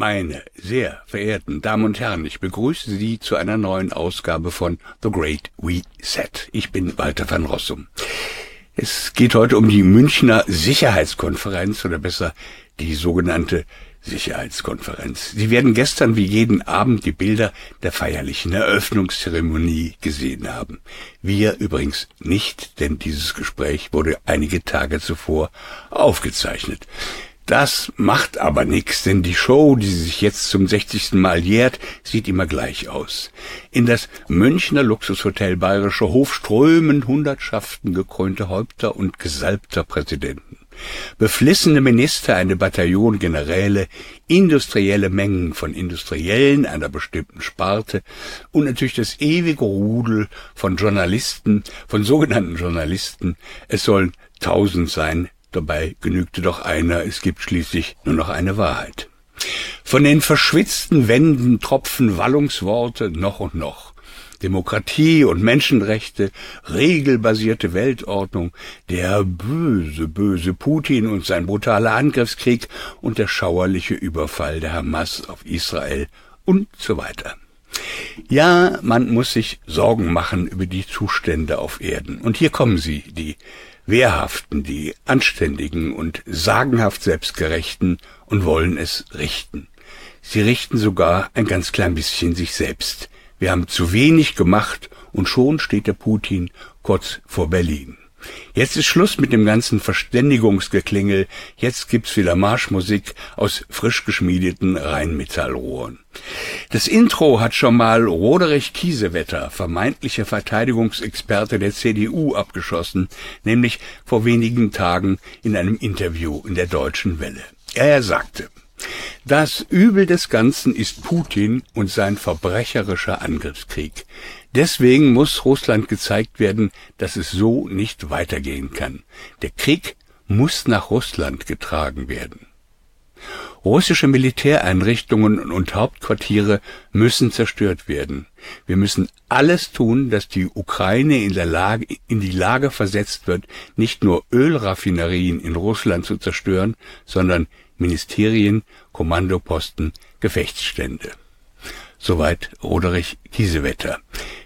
Meine sehr verehrten Damen und Herren, ich begrüße Sie zu einer neuen Ausgabe von The Great Reset. Ich bin Walter van Rossum. Es geht heute um die Münchner Sicherheitskonferenz oder besser die sogenannte Sicherheitskonferenz. Sie werden gestern wie jeden Abend die Bilder der feierlichen Eröffnungszeremonie gesehen haben. Wir übrigens nicht, denn dieses Gespräch wurde einige Tage zuvor aufgezeichnet. Das macht aber nichts, denn die Show, die sich jetzt zum 60. Mal jährt, sieht immer gleich aus. In das Münchner Luxushotel Bayerischer Hof strömen Hundertschaften gekrönte Häupter und gesalbter Präsidenten. Beflissene Minister, eine Bataillon Generäle, industrielle Mengen von Industriellen einer bestimmten Sparte und natürlich das ewige Rudel von Journalisten, von sogenannten Journalisten. Es sollen tausend sein, dabei genügte doch einer, es gibt schließlich nur noch eine Wahrheit. Von den verschwitzten Wänden tropfen Wallungsworte noch und noch. Demokratie und Menschenrechte, regelbasierte Weltordnung, der böse, böse Putin und sein brutaler Angriffskrieg und der schauerliche Überfall der Hamas auf Israel und so weiter. Ja, man muss sich Sorgen machen über die Zustände auf Erden. Und hier kommen sie, die Wehrhaften, die Anständigen und sagenhaft Selbstgerechten und wollen es richten. Sie richten sogar ein ganz klein bisschen sich selbst. Wir haben zu wenig gemacht und schon steht der Putin kurz vor Berlin. Jetzt ist Schluss mit dem ganzen Verständigungsgeklingel. Jetzt gibt's wieder Marschmusik aus frisch geschmiedeten Rheinmetallrohren. Das Intro hat schon mal Roderich Kiesewetter, vermeintlicher Verteidigungsexperte der CDU, abgeschossen, nämlich vor wenigen Tagen in einem Interview in der Deutschen Welle. Er sagte, das Übel des Ganzen ist Putin und sein verbrecherischer Angriffskrieg. Deswegen muss Russland gezeigt werden, dass es so nicht weitergehen kann. Der Krieg muss nach Russland getragen werden. Russische Militäreinrichtungen und Hauptquartiere müssen zerstört werden. Wir müssen alles tun, dass die Ukraine in, der Lage, in die Lage versetzt wird, nicht nur Ölraffinerien in Russland zu zerstören, sondern Ministerien, Kommandoposten, Gefechtsstände. Soweit Roderich Kiesewetter.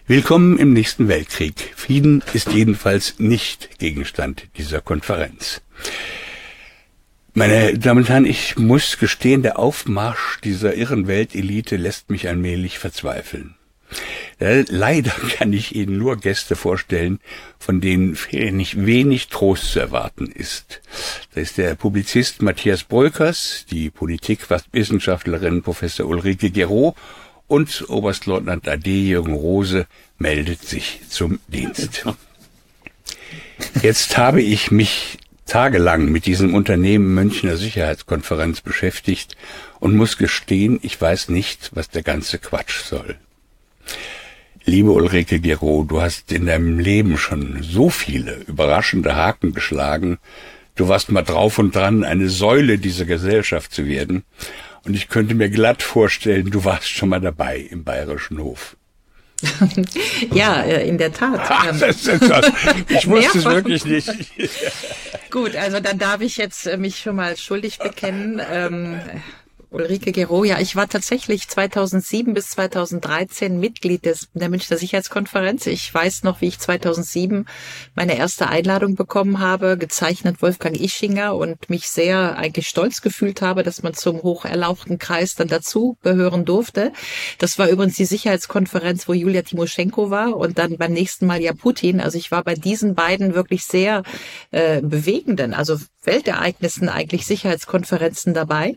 Willkommen im nächsten Weltkrieg. Frieden ist jedenfalls nicht Gegenstand dieser Konferenz. Meine Damen und Herren, ich muss gestehen, der Aufmarsch dieser irren Weltelite lässt mich allmählich verzweifeln. Äh, leider kann ich Ihnen nur Gäste vorstellen, von denen wenig, wenig Trost zu erwarten ist. Da ist der Publizist Matthias Bröckers, die Politikwissenschaftlerin Professor Ulrike Gero und Oberstleutnant AD Jürgen Rose meldet sich zum Dienst. Jetzt habe ich mich tagelang mit diesem Unternehmen Münchner Sicherheitskonferenz beschäftigt und muss gestehen, ich weiß nicht, was der ganze Quatsch soll. Liebe Ulrike Gero, du hast in deinem Leben schon so viele überraschende Haken geschlagen. Du warst mal drauf und dran, eine Säule dieser Gesellschaft zu werden. Und ich könnte mir glatt vorstellen, du warst schon mal dabei im Bayerischen Hof. ja, äh, in der Tat. Ach, ähm, das ist das. Ich wusste es wirklich nicht. Gut, also dann darf ich jetzt äh, mich schon mal schuldig bekennen. Ähm, Ulrike Gero, ja, ich war tatsächlich 2007 bis 2013 Mitglied des, der Münchner Sicherheitskonferenz. Ich weiß noch, wie ich 2007 meine erste Einladung bekommen habe, gezeichnet Wolfgang Ischinger und mich sehr eigentlich stolz gefühlt habe, dass man zum hocherlauchten Kreis dann dazu gehören durfte. Das war übrigens die Sicherheitskonferenz, wo Julia Timoschenko war und dann beim nächsten Mal ja Putin. Also ich war bei diesen beiden wirklich sehr äh, bewegenden, also Weltereignissen eigentlich Sicherheitskonferenzen dabei.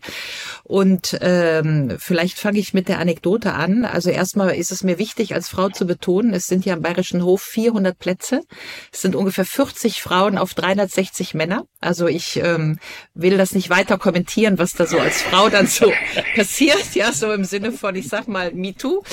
Und ähm, vielleicht fange ich mit der Anekdote an. Also erstmal ist es mir wichtig, als Frau zu betonen, es sind ja im Bayerischen Hof 400 Plätze. Es sind ungefähr 40 Frauen auf 360 Männer. Also ich ähm, will das nicht weiter kommentieren, was da so als Frau dann so passiert. Ja, so im Sinne von, ich sag mal, MeToo.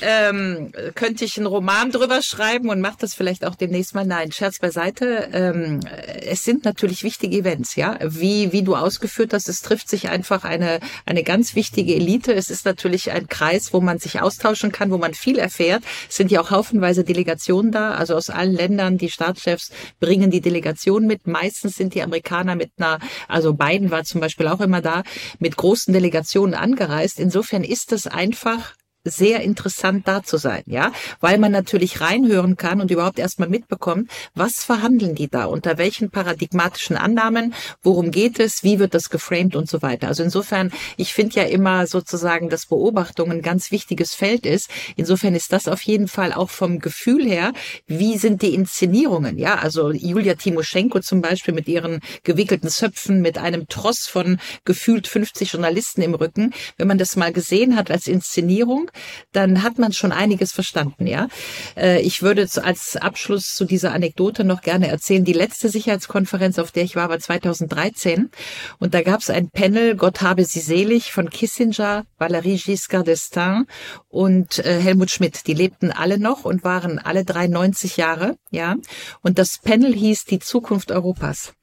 Ähm, könnte ich einen Roman drüber schreiben und mache das vielleicht auch demnächst mal. Nein, Scherz beiseite. Ähm, es sind natürlich wichtige Events, ja. Wie, wie du ausgeführt hast, es trifft sich einfach eine eine ganz wichtige Elite. Es ist natürlich ein Kreis, wo man sich austauschen kann, wo man viel erfährt. Es sind ja auch haufenweise Delegationen da, also aus allen Ländern. Die Staatschefs bringen die Delegation mit. Meistens sind die Amerikaner mit einer, also Biden war zum Beispiel auch immer da, mit großen Delegationen angereist. Insofern ist es einfach sehr interessant da zu sein, ja, weil man natürlich reinhören kann und überhaupt erstmal mitbekommt, was verhandeln die da, unter welchen paradigmatischen Annahmen, worum geht es, wie wird das geframed und so weiter. Also insofern, ich finde ja immer sozusagen, dass Beobachtung ein ganz wichtiges Feld ist. Insofern ist das auf jeden Fall auch vom Gefühl her, wie sind die Inszenierungen, ja, also Julia Timoschenko zum Beispiel mit ihren gewickelten Zöpfen, mit einem Tross von gefühlt 50 Journalisten im Rücken, wenn man das mal gesehen hat als Inszenierung, dann hat man schon einiges verstanden, ja. Äh, ich würde als Abschluss zu dieser Anekdote noch gerne erzählen. Die letzte Sicherheitskonferenz, auf der ich war, war 2013. Und da gab es ein Panel, Gott habe sie selig, von Kissinger, Valéry Giscard d'Estaing und äh, Helmut Schmidt. Die lebten alle noch und waren alle 93 Jahre, ja. Und das Panel hieß die Zukunft Europas.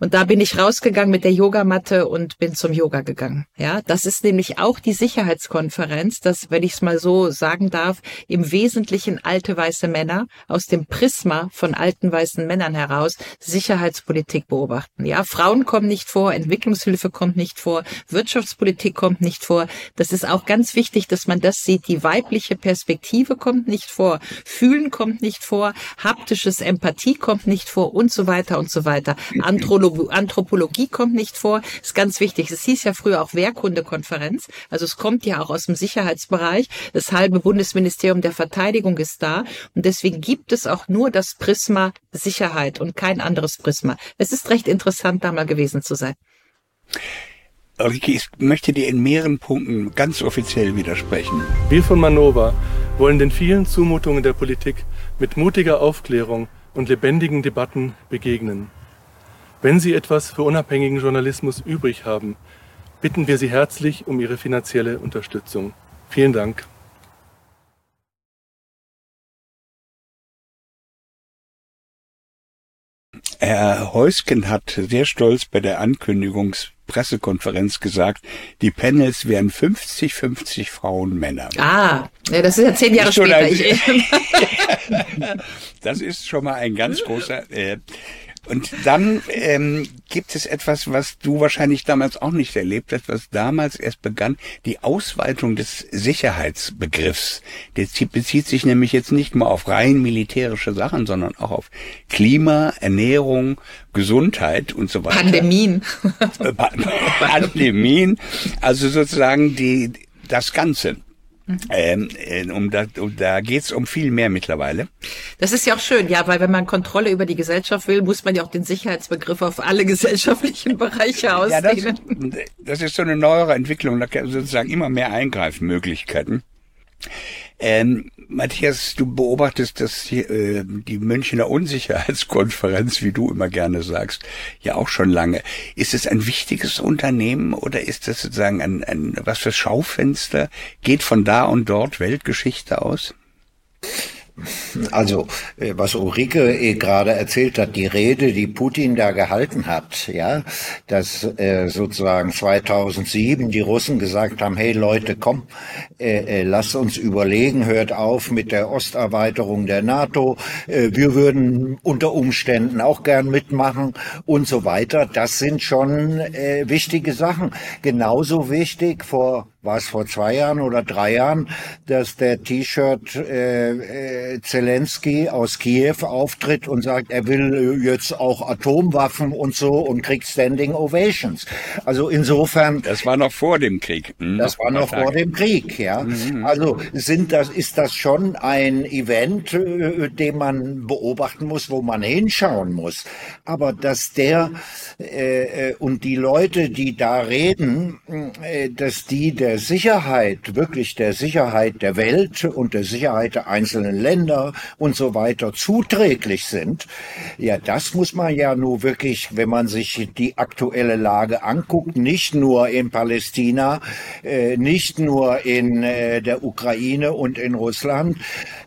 Und da bin ich rausgegangen mit der Yogamatte und bin zum Yoga gegangen. Ja, das ist nämlich auch die Sicherheitskonferenz, dass, wenn ich es mal so sagen darf, im Wesentlichen alte weiße Männer aus dem Prisma von alten weißen Männern heraus Sicherheitspolitik beobachten. Ja, Frauen kommen nicht vor, Entwicklungshilfe kommt nicht vor, Wirtschaftspolitik kommt nicht vor. Das ist auch ganz wichtig, dass man das sieht. Die weibliche Perspektive kommt nicht vor, Fühlen kommt nicht vor, haptisches Empathie kommt nicht vor und so weiter und so weiter. Andrologie Anthropologie kommt nicht vor, ist ganz wichtig. Es hieß ja früher auch Wehrkundekonferenz, also es kommt ja auch aus dem Sicherheitsbereich. Das halbe Bundesministerium der Verteidigung ist da und deswegen gibt es auch nur das Prisma Sicherheit und kein anderes Prisma. Es ist recht interessant, da mal gewesen zu sein. Ulrike, ich möchte dir in mehreren Punkten ganz offiziell widersprechen. Wir von Manova wollen den vielen Zumutungen der Politik mit mutiger Aufklärung und lebendigen Debatten begegnen. Wenn Sie etwas für unabhängigen Journalismus übrig haben, bitten wir Sie herzlich um Ihre finanzielle Unterstützung. Vielen Dank. Herr Heusken hat sehr stolz bei der Ankündigungspressekonferenz gesagt, die Panels wären 50-50 Frauen, Männer. Ah, ja, das ist ja zehn Jahre später. Ein, das ist schon mal ein ganz großer. Äh, und dann ähm, gibt es etwas, was du wahrscheinlich damals auch nicht erlebt hast, was damals erst begann, die Ausweitung des Sicherheitsbegriffs. Der bezieht sich nämlich jetzt nicht nur auf rein militärische Sachen, sondern auch auf Klima, Ernährung, Gesundheit und so weiter. Pandemien. Pandemien, also sozusagen die das Ganze. Ähm, äh, um da, um, da geht's um viel mehr mittlerweile. Das ist ja auch schön, ja, weil wenn man Kontrolle über die Gesellschaft will, muss man ja auch den Sicherheitsbegriff auf alle gesellschaftlichen Bereiche ausdehnen. Ja, das, das ist so eine neuere Entwicklung, da sozusagen immer mehr Eingreifmöglichkeiten. Ähm, Matthias, du beobachtest dass die, äh, die Münchner Unsicherheitskonferenz, wie du immer gerne sagst, ja auch schon lange. Ist es ein wichtiges Unternehmen oder ist das sozusagen ein, ein was für Schaufenster? Geht von da und dort Weltgeschichte aus? Also, äh, was Ulrike äh, gerade erzählt hat, die Rede, die Putin da gehalten hat, ja, dass äh, sozusagen 2007 die Russen gesagt haben, hey Leute, komm, äh, äh, lasst uns überlegen, hört auf mit der Osterweiterung der NATO, äh, wir würden unter Umständen auch gern mitmachen und so weiter. Das sind schon äh, wichtige Sachen. Genauso wichtig vor war es vor zwei Jahren oder drei Jahren, dass der T-Shirt äh, äh, Zelensky aus Kiew auftritt und sagt, er will jetzt auch Atomwaffen und so und kriegt Standing Ovations. Also insofern. Das war noch vor dem Krieg. Mhm. Das war noch vor dem Krieg, ja. Mhm. Also sind das, ist das schon ein Event, äh, den man beobachten muss, wo man hinschauen muss. Aber dass der äh, äh und die Leute, die da reden, äh, dass die der der Sicherheit, wirklich der Sicherheit der Welt und der Sicherheit der einzelnen Länder und so weiter zuträglich sind, ja, das muss man ja nur wirklich, wenn man sich die aktuelle Lage anguckt, nicht nur in Palästina, äh, nicht nur in äh, der Ukraine und in Russland,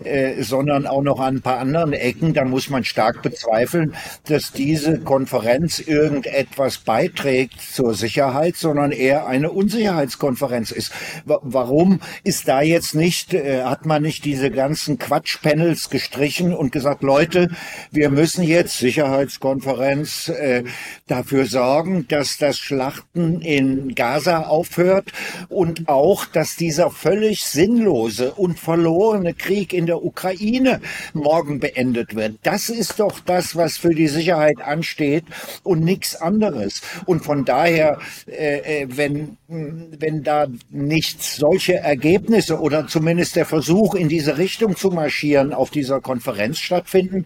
äh, sondern auch noch an ein paar anderen Ecken, da muss man stark bezweifeln, dass diese Konferenz irgendetwas beiträgt zur Sicherheit, sondern eher eine Unsicherheitskonferenz ist. Warum ist da jetzt nicht, äh, hat man nicht diese ganzen Quatschpanels gestrichen und gesagt, Leute, wir müssen jetzt Sicherheitskonferenz äh, dafür sorgen, dass das Schlachten in Gaza aufhört und auch, dass dieser völlig sinnlose und verlorene Krieg in der Ukraine morgen beendet wird. Das ist doch das, was für die Sicherheit ansteht und nichts anderes. Und von daher, äh, äh wenn, wenn da nicht solche Ergebnisse oder zumindest der Versuch in diese Richtung zu marschieren auf dieser Konferenz stattfinden,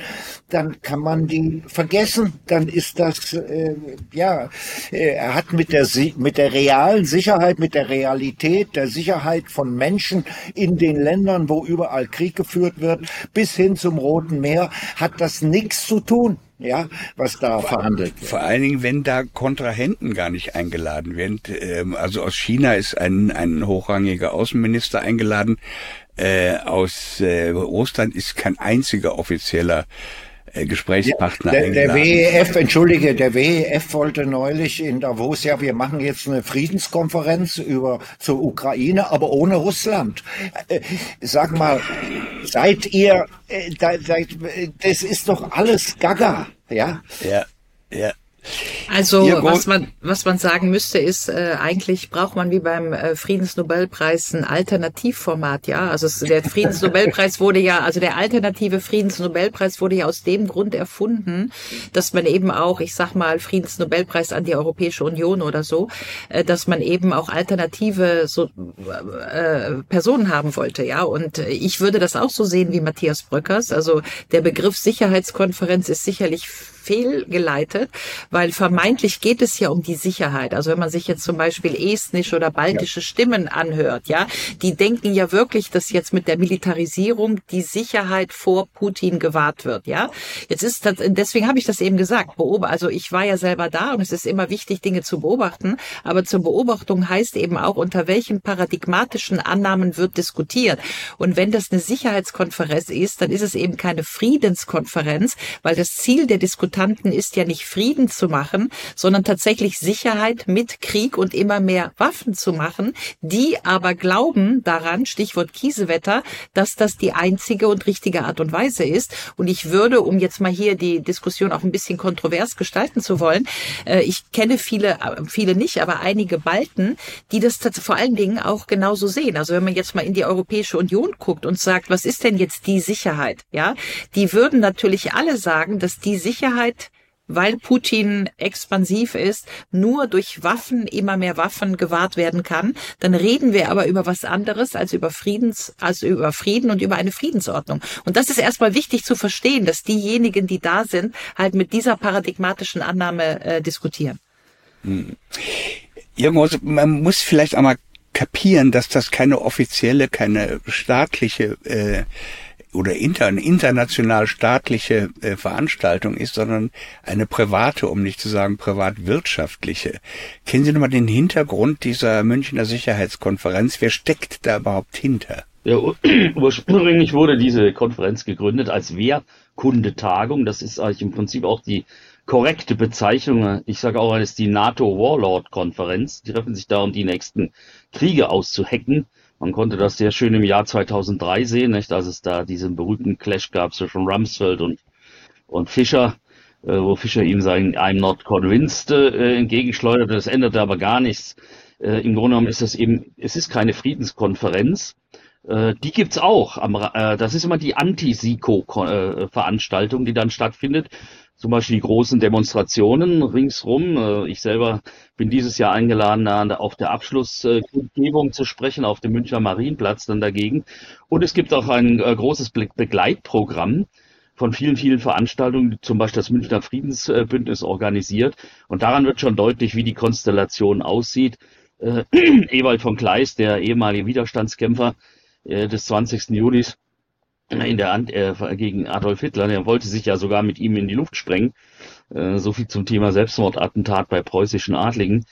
dann kann man die vergessen. Dann ist das, äh, ja, äh, er hat mit der, mit der realen Sicherheit, mit der Realität der Sicherheit von Menschen in den Ländern, wo überall Krieg geführt wird, bis hin zum Roten Meer, hat das nichts zu tun ja, was da vor, verhandelt wird. Vor allen Dingen, wenn da Kontrahenten gar nicht eingeladen werden. Ähm, also aus China ist ein, ein hochrangiger Außenminister eingeladen. Äh, aus äh, Russland ist kein einziger offizieller Gesprächspartner ja, der, der WEF, entschuldige, der WEF wollte neulich in Davos, ja, wir machen jetzt eine Friedenskonferenz über zur Ukraine, aber ohne Russland. Äh, sag mal, seid ihr, äh, da, da, das ist doch alles Gaga, ja? Ja, ja. Also was man was man sagen müsste ist äh, eigentlich braucht man wie beim äh, Friedensnobelpreis ein Alternativformat, ja. Also es, der Friedensnobelpreis wurde ja also der alternative Friedensnobelpreis wurde ja aus dem Grund erfunden, dass man eben auch, ich sag mal Friedensnobelpreis an die Europäische Union oder so, äh, dass man eben auch alternative so, äh, Personen haben wollte, ja. Und ich würde das auch so sehen wie Matthias Bröckers. Also der Begriff Sicherheitskonferenz ist sicherlich fehlgeleitet, weil vermeintlich geht es ja um die Sicherheit. Also wenn man sich jetzt zum Beispiel estnische oder baltische ja. Stimmen anhört, ja, die denken ja wirklich, dass jetzt mit der Militarisierung die Sicherheit vor Putin gewahrt wird, ja. Jetzt ist das, deswegen habe ich das eben gesagt, beobachte, also ich war ja selber da und es ist immer wichtig, Dinge zu beobachten, aber zur Beobachtung heißt eben auch, unter welchen paradigmatischen Annahmen wird diskutiert. Und wenn das eine Sicherheitskonferenz ist, dann ist es eben keine Friedenskonferenz, weil das Ziel der Diskutanten ist ja nicht Frieden zu machen, sondern tatsächlich Sicherheit mit Krieg und immer mehr Waffen zu machen, die aber glauben daran, Stichwort Kiesewetter, dass das die einzige und richtige Art und Weise ist. Und ich würde, um jetzt mal hier die Diskussion auch ein bisschen kontrovers gestalten zu wollen, äh, ich kenne viele, äh, viele nicht, aber einige Balten, die das vor allen Dingen auch genauso sehen. Also wenn man jetzt mal in die Europäische Union guckt und sagt, was ist denn jetzt die Sicherheit? Ja, die würden natürlich alle sagen, dass die Sicherheit Sicherheit, weil Putin expansiv ist, nur durch Waffen, immer mehr Waffen gewahrt werden kann, dann reden wir aber über was anderes als über Friedens, also über Frieden und über eine Friedensordnung. Und das ist erstmal wichtig zu verstehen, dass diejenigen, die da sind, halt mit dieser paradigmatischen Annahme äh, diskutieren. Hm. Irgendwo, man muss vielleicht einmal kapieren, dass das keine offizielle, keine staatliche äh, oder inter, eine international staatliche äh, Veranstaltung ist, sondern eine private, um nicht zu sagen privatwirtschaftliche. Kennen Sie nochmal den Hintergrund dieser Münchner Sicherheitskonferenz? Wer steckt da überhaupt hinter? Ja, ursprünglich wurde diese Konferenz gegründet als Wehrkundetagung. Das ist eigentlich im Prinzip auch die korrekte Bezeichnung. Ich sage auch, es ist die NATO Warlord Konferenz. Die treffen sich da, um die nächsten Kriege auszuhacken. Man konnte das sehr schön im Jahr 2003 sehen, nicht, als es da diesen berühmten Clash gab zwischen Rumsfeld und, und Fischer, äh, wo Fischer ihm sein I'm not convinced äh, entgegenschleuderte. Das änderte aber gar nichts. Äh, Im Grunde genommen ist das eben, es ist keine Friedenskonferenz. Äh, die gibt's auch. Am, äh, das ist immer die Anti-SIKO-Veranstaltung, die dann stattfindet zum Beispiel die großen Demonstrationen ringsrum. Äh, ich selber bin dieses Jahr eingeladen, auf der Abschlusskundgebung zu sprechen, auf dem Münchner Marienplatz dann dagegen. Und es gibt auch ein äh, großes Begleitprogramm von vielen, vielen Veranstaltungen, zum Beispiel das Münchner Friedensbündnis organisiert. Und daran wird schon deutlich, wie die Konstellation aussieht. äh, Ewald von Kleist, der ehemalige Widerstandskämpfer des 20. Julis in der An äh, gegen Adolf Hitler, der wollte sich ja sogar mit ihm in die Luft sprengen. Äh, so viel zum Thema Selbstmordattentat bei preußischen Adligen.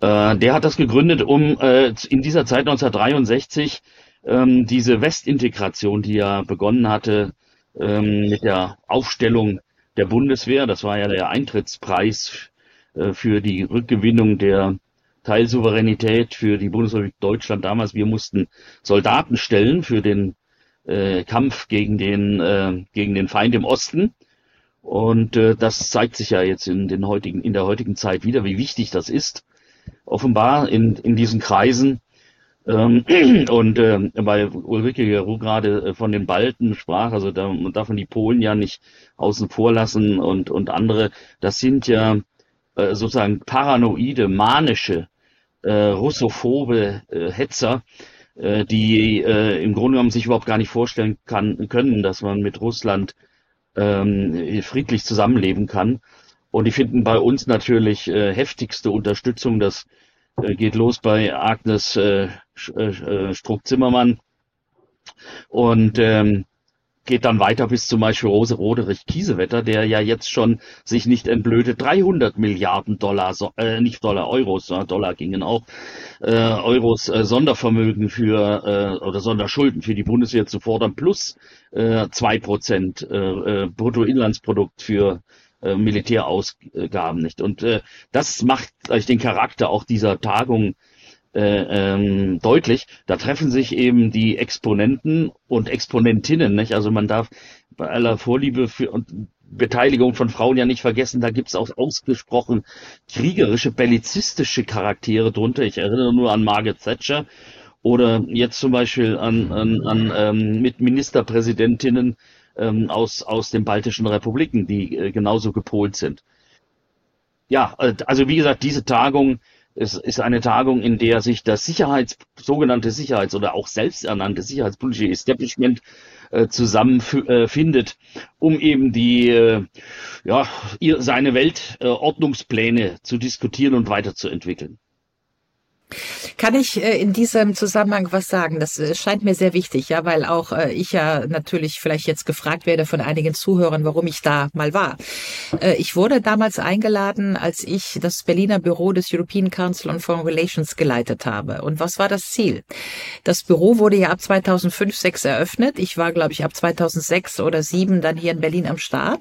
Äh, der hat das gegründet, um äh, in dieser Zeit 1963 ähm, diese Westintegration, die ja begonnen hatte ähm, mit der Aufstellung der Bundeswehr, das war ja der Eintrittspreis äh, für die Rückgewinnung der Teilsouveränität für die Bundesrepublik Deutschland damals. Wir mussten Soldaten stellen für den äh, Kampf gegen den, äh, gegen den Feind im Osten. Und äh, das zeigt sich ja jetzt in, den heutigen, in der heutigen Zeit wieder, wie wichtig das ist. Offenbar in, in diesen Kreisen. Ähm, und äh, weil Ulrike Gerow gerade äh, von den Balten sprach, also da man darf man die Polen ja nicht außen vor lassen und, und andere, das sind ja äh, sozusagen paranoide, manische, äh, russophobe äh, Hetzer, äh, die äh, im Grunde genommen sich überhaupt gar nicht vorstellen kann, können, dass man mit Russland ähm, friedlich zusammenleben kann. Und die finden bei uns natürlich äh, heftigste Unterstützung. Das äh, geht los bei Agnes äh, äh, Struck-Zimmermann. Und ähm, geht dann weiter bis zum Beispiel Rose Roderich Kiesewetter, der ja jetzt schon sich nicht entblödet 300 Milliarden Dollar, äh, nicht Dollar, Euros, Dollar gingen auch, äh, Euros äh, Sondervermögen für äh, oder Sonderschulden für die Bundeswehr zu fordern, plus äh, zwei äh, Prozent äh, Bruttoinlandsprodukt für äh, Militärausgaben nicht. Und äh, das macht eigentlich den Charakter auch dieser Tagung äh, ähm, deutlich. Da treffen sich eben die Exponenten und Exponentinnen. Nicht? Also man darf bei aller Vorliebe für und Beteiligung von Frauen ja nicht vergessen, da gibt's auch ausgesprochen kriegerische, bellizistische Charaktere drunter. Ich erinnere nur an Margaret Thatcher oder jetzt zum Beispiel an, an, an ähm, mit Ministerpräsidentinnen ähm, aus, aus den baltischen Republiken, die äh, genauso gepolt sind. Ja, äh, also wie gesagt, diese Tagung es ist eine Tagung, in der sich das Sicherheits, sogenannte Sicherheits- oder auch selbsternannte sicherheitspolitische Establishment äh, zusammenfindet, äh, um eben die, äh, ja, ihr, seine Weltordnungspläne zu diskutieren und weiterzuentwickeln. Kann ich äh, in diesem Zusammenhang was sagen? Das äh, scheint mir sehr wichtig, ja, weil auch äh, ich ja natürlich vielleicht jetzt gefragt werde von einigen Zuhörern, warum ich da mal war. Ich wurde damals eingeladen, als ich das Berliner Büro des European Council on Foreign Relations geleitet habe. Und was war das Ziel? Das Büro wurde ja ab 2005, 6 eröffnet. Ich war, glaube ich, ab 2006 oder 7 dann hier in Berlin am Start.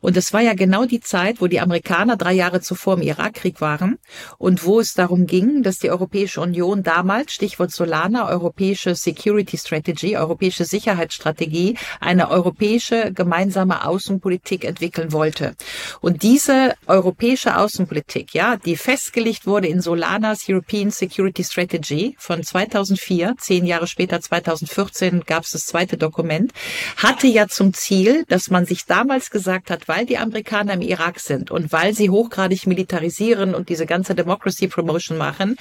Und es war ja genau die Zeit, wo die Amerikaner drei Jahre zuvor im Irakkrieg waren und wo es darum ging, dass die Europäer Europäische Union damals, Stichwort Solana, Europäische Security Strategy, Europäische Sicherheitsstrategie, eine europäische gemeinsame Außenpolitik entwickeln wollte. Und diese europäische Außenpolitik, ja, die festgelegt wurde in Solanas European Security Strategy von 2004, zehn Jahre später, 2014, gab es das zweite Dokument, hatte ja zum Ziel, dass man sich damals gesagt hat, weil die Amerikaner im Irak sind und weil sie hochgradig militarisieren und diese ganze Democracy Promotion machen,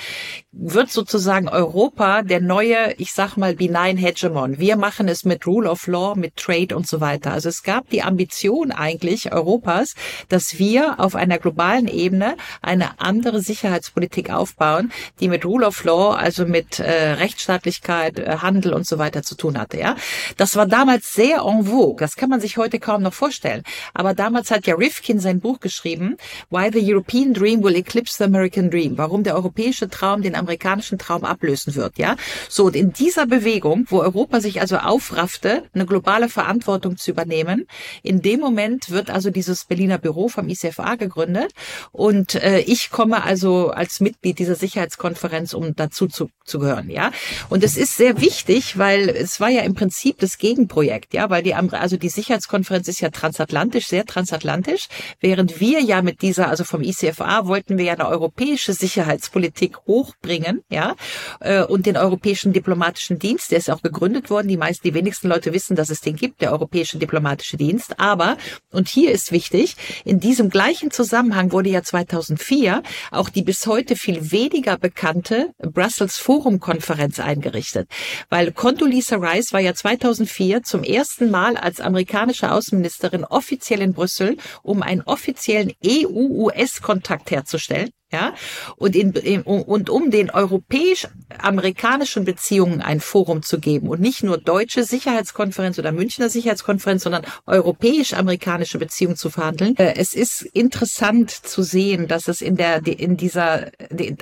wird sozusagen Europa der neue, ich sag mal, benign Hegemon. Wir machen es mit Rule of Law, mit Trade und so weiter. Also es gab die Ambition eigentlich Europas, dass wir auf einer globalen Ebene eine andere Sicherheitspolitik aufbauen, die mit Rule of Law, also mit äh, Rechtsstaatlichkeit, äh, Handel und so weiter zu tun hatte. Ja, das war damals sehr en vogue. Das kann man sich heute kaum noch vorstellen. Aber damals hat ja Rifkin sein Buch geschrieben, Why the European Dream Will Eclipse the American Dream. Warum der europäische Traum den amerikanischen Traum ablösen wird, ja. So, und in dieser Bewegung, wo Europa sich also aufraffte, eine globale Verantwortung zu übernehmen, in dem Moment wird also dieses Berliner Büro vom ICFA gegründet und äh, ich komme also als Mitglied dieser Sicherheitskonferenz, um dazu zu, zu gehören, ja. Und es ist sehr wichtig, weil es war ja im Prinzip das Gegenprojekt, ja, weil die also die Sicherheitskonferenz ist ja transatlantisch, sehr transatlantisch, während wir ja mit dieser, also vom ICFA wollten wir ja eine europäische Sicherheitspolitik hoch bringen, ja, äh, und den Europäischen Diplomatischen Dienst, der ist auch gegründet worden. Die meisten, die wenigsten Leute wissen, dass es den gibt, der Europäische Diplomatische Dienst. Aber, und hier ist wichtig, in diesem gleichen Zusammenhang wurde ja 2004 auch die bis heute viel weniger bekannte Brussels Forum Konferenz eingerichtet. Weil Condoleezza Rice war ja 2004 zum ersten Mal als amerikanische Außenministerin offiziell in Brüssel, um einen offiziellen EU-US-Kontakt herzustellen. Ja, und, in, in, und um den europäisch-amerikanischen Beziehungen ein Forum zu geben und nicht nur deutsche Sicherheitskonferenz oder Münchner Sicherheitskonferenz, sondern europäisch-amerikanische Beziehungen zu verhandeln. Äh, es ist interessant zu sehen, dass es in der in dieser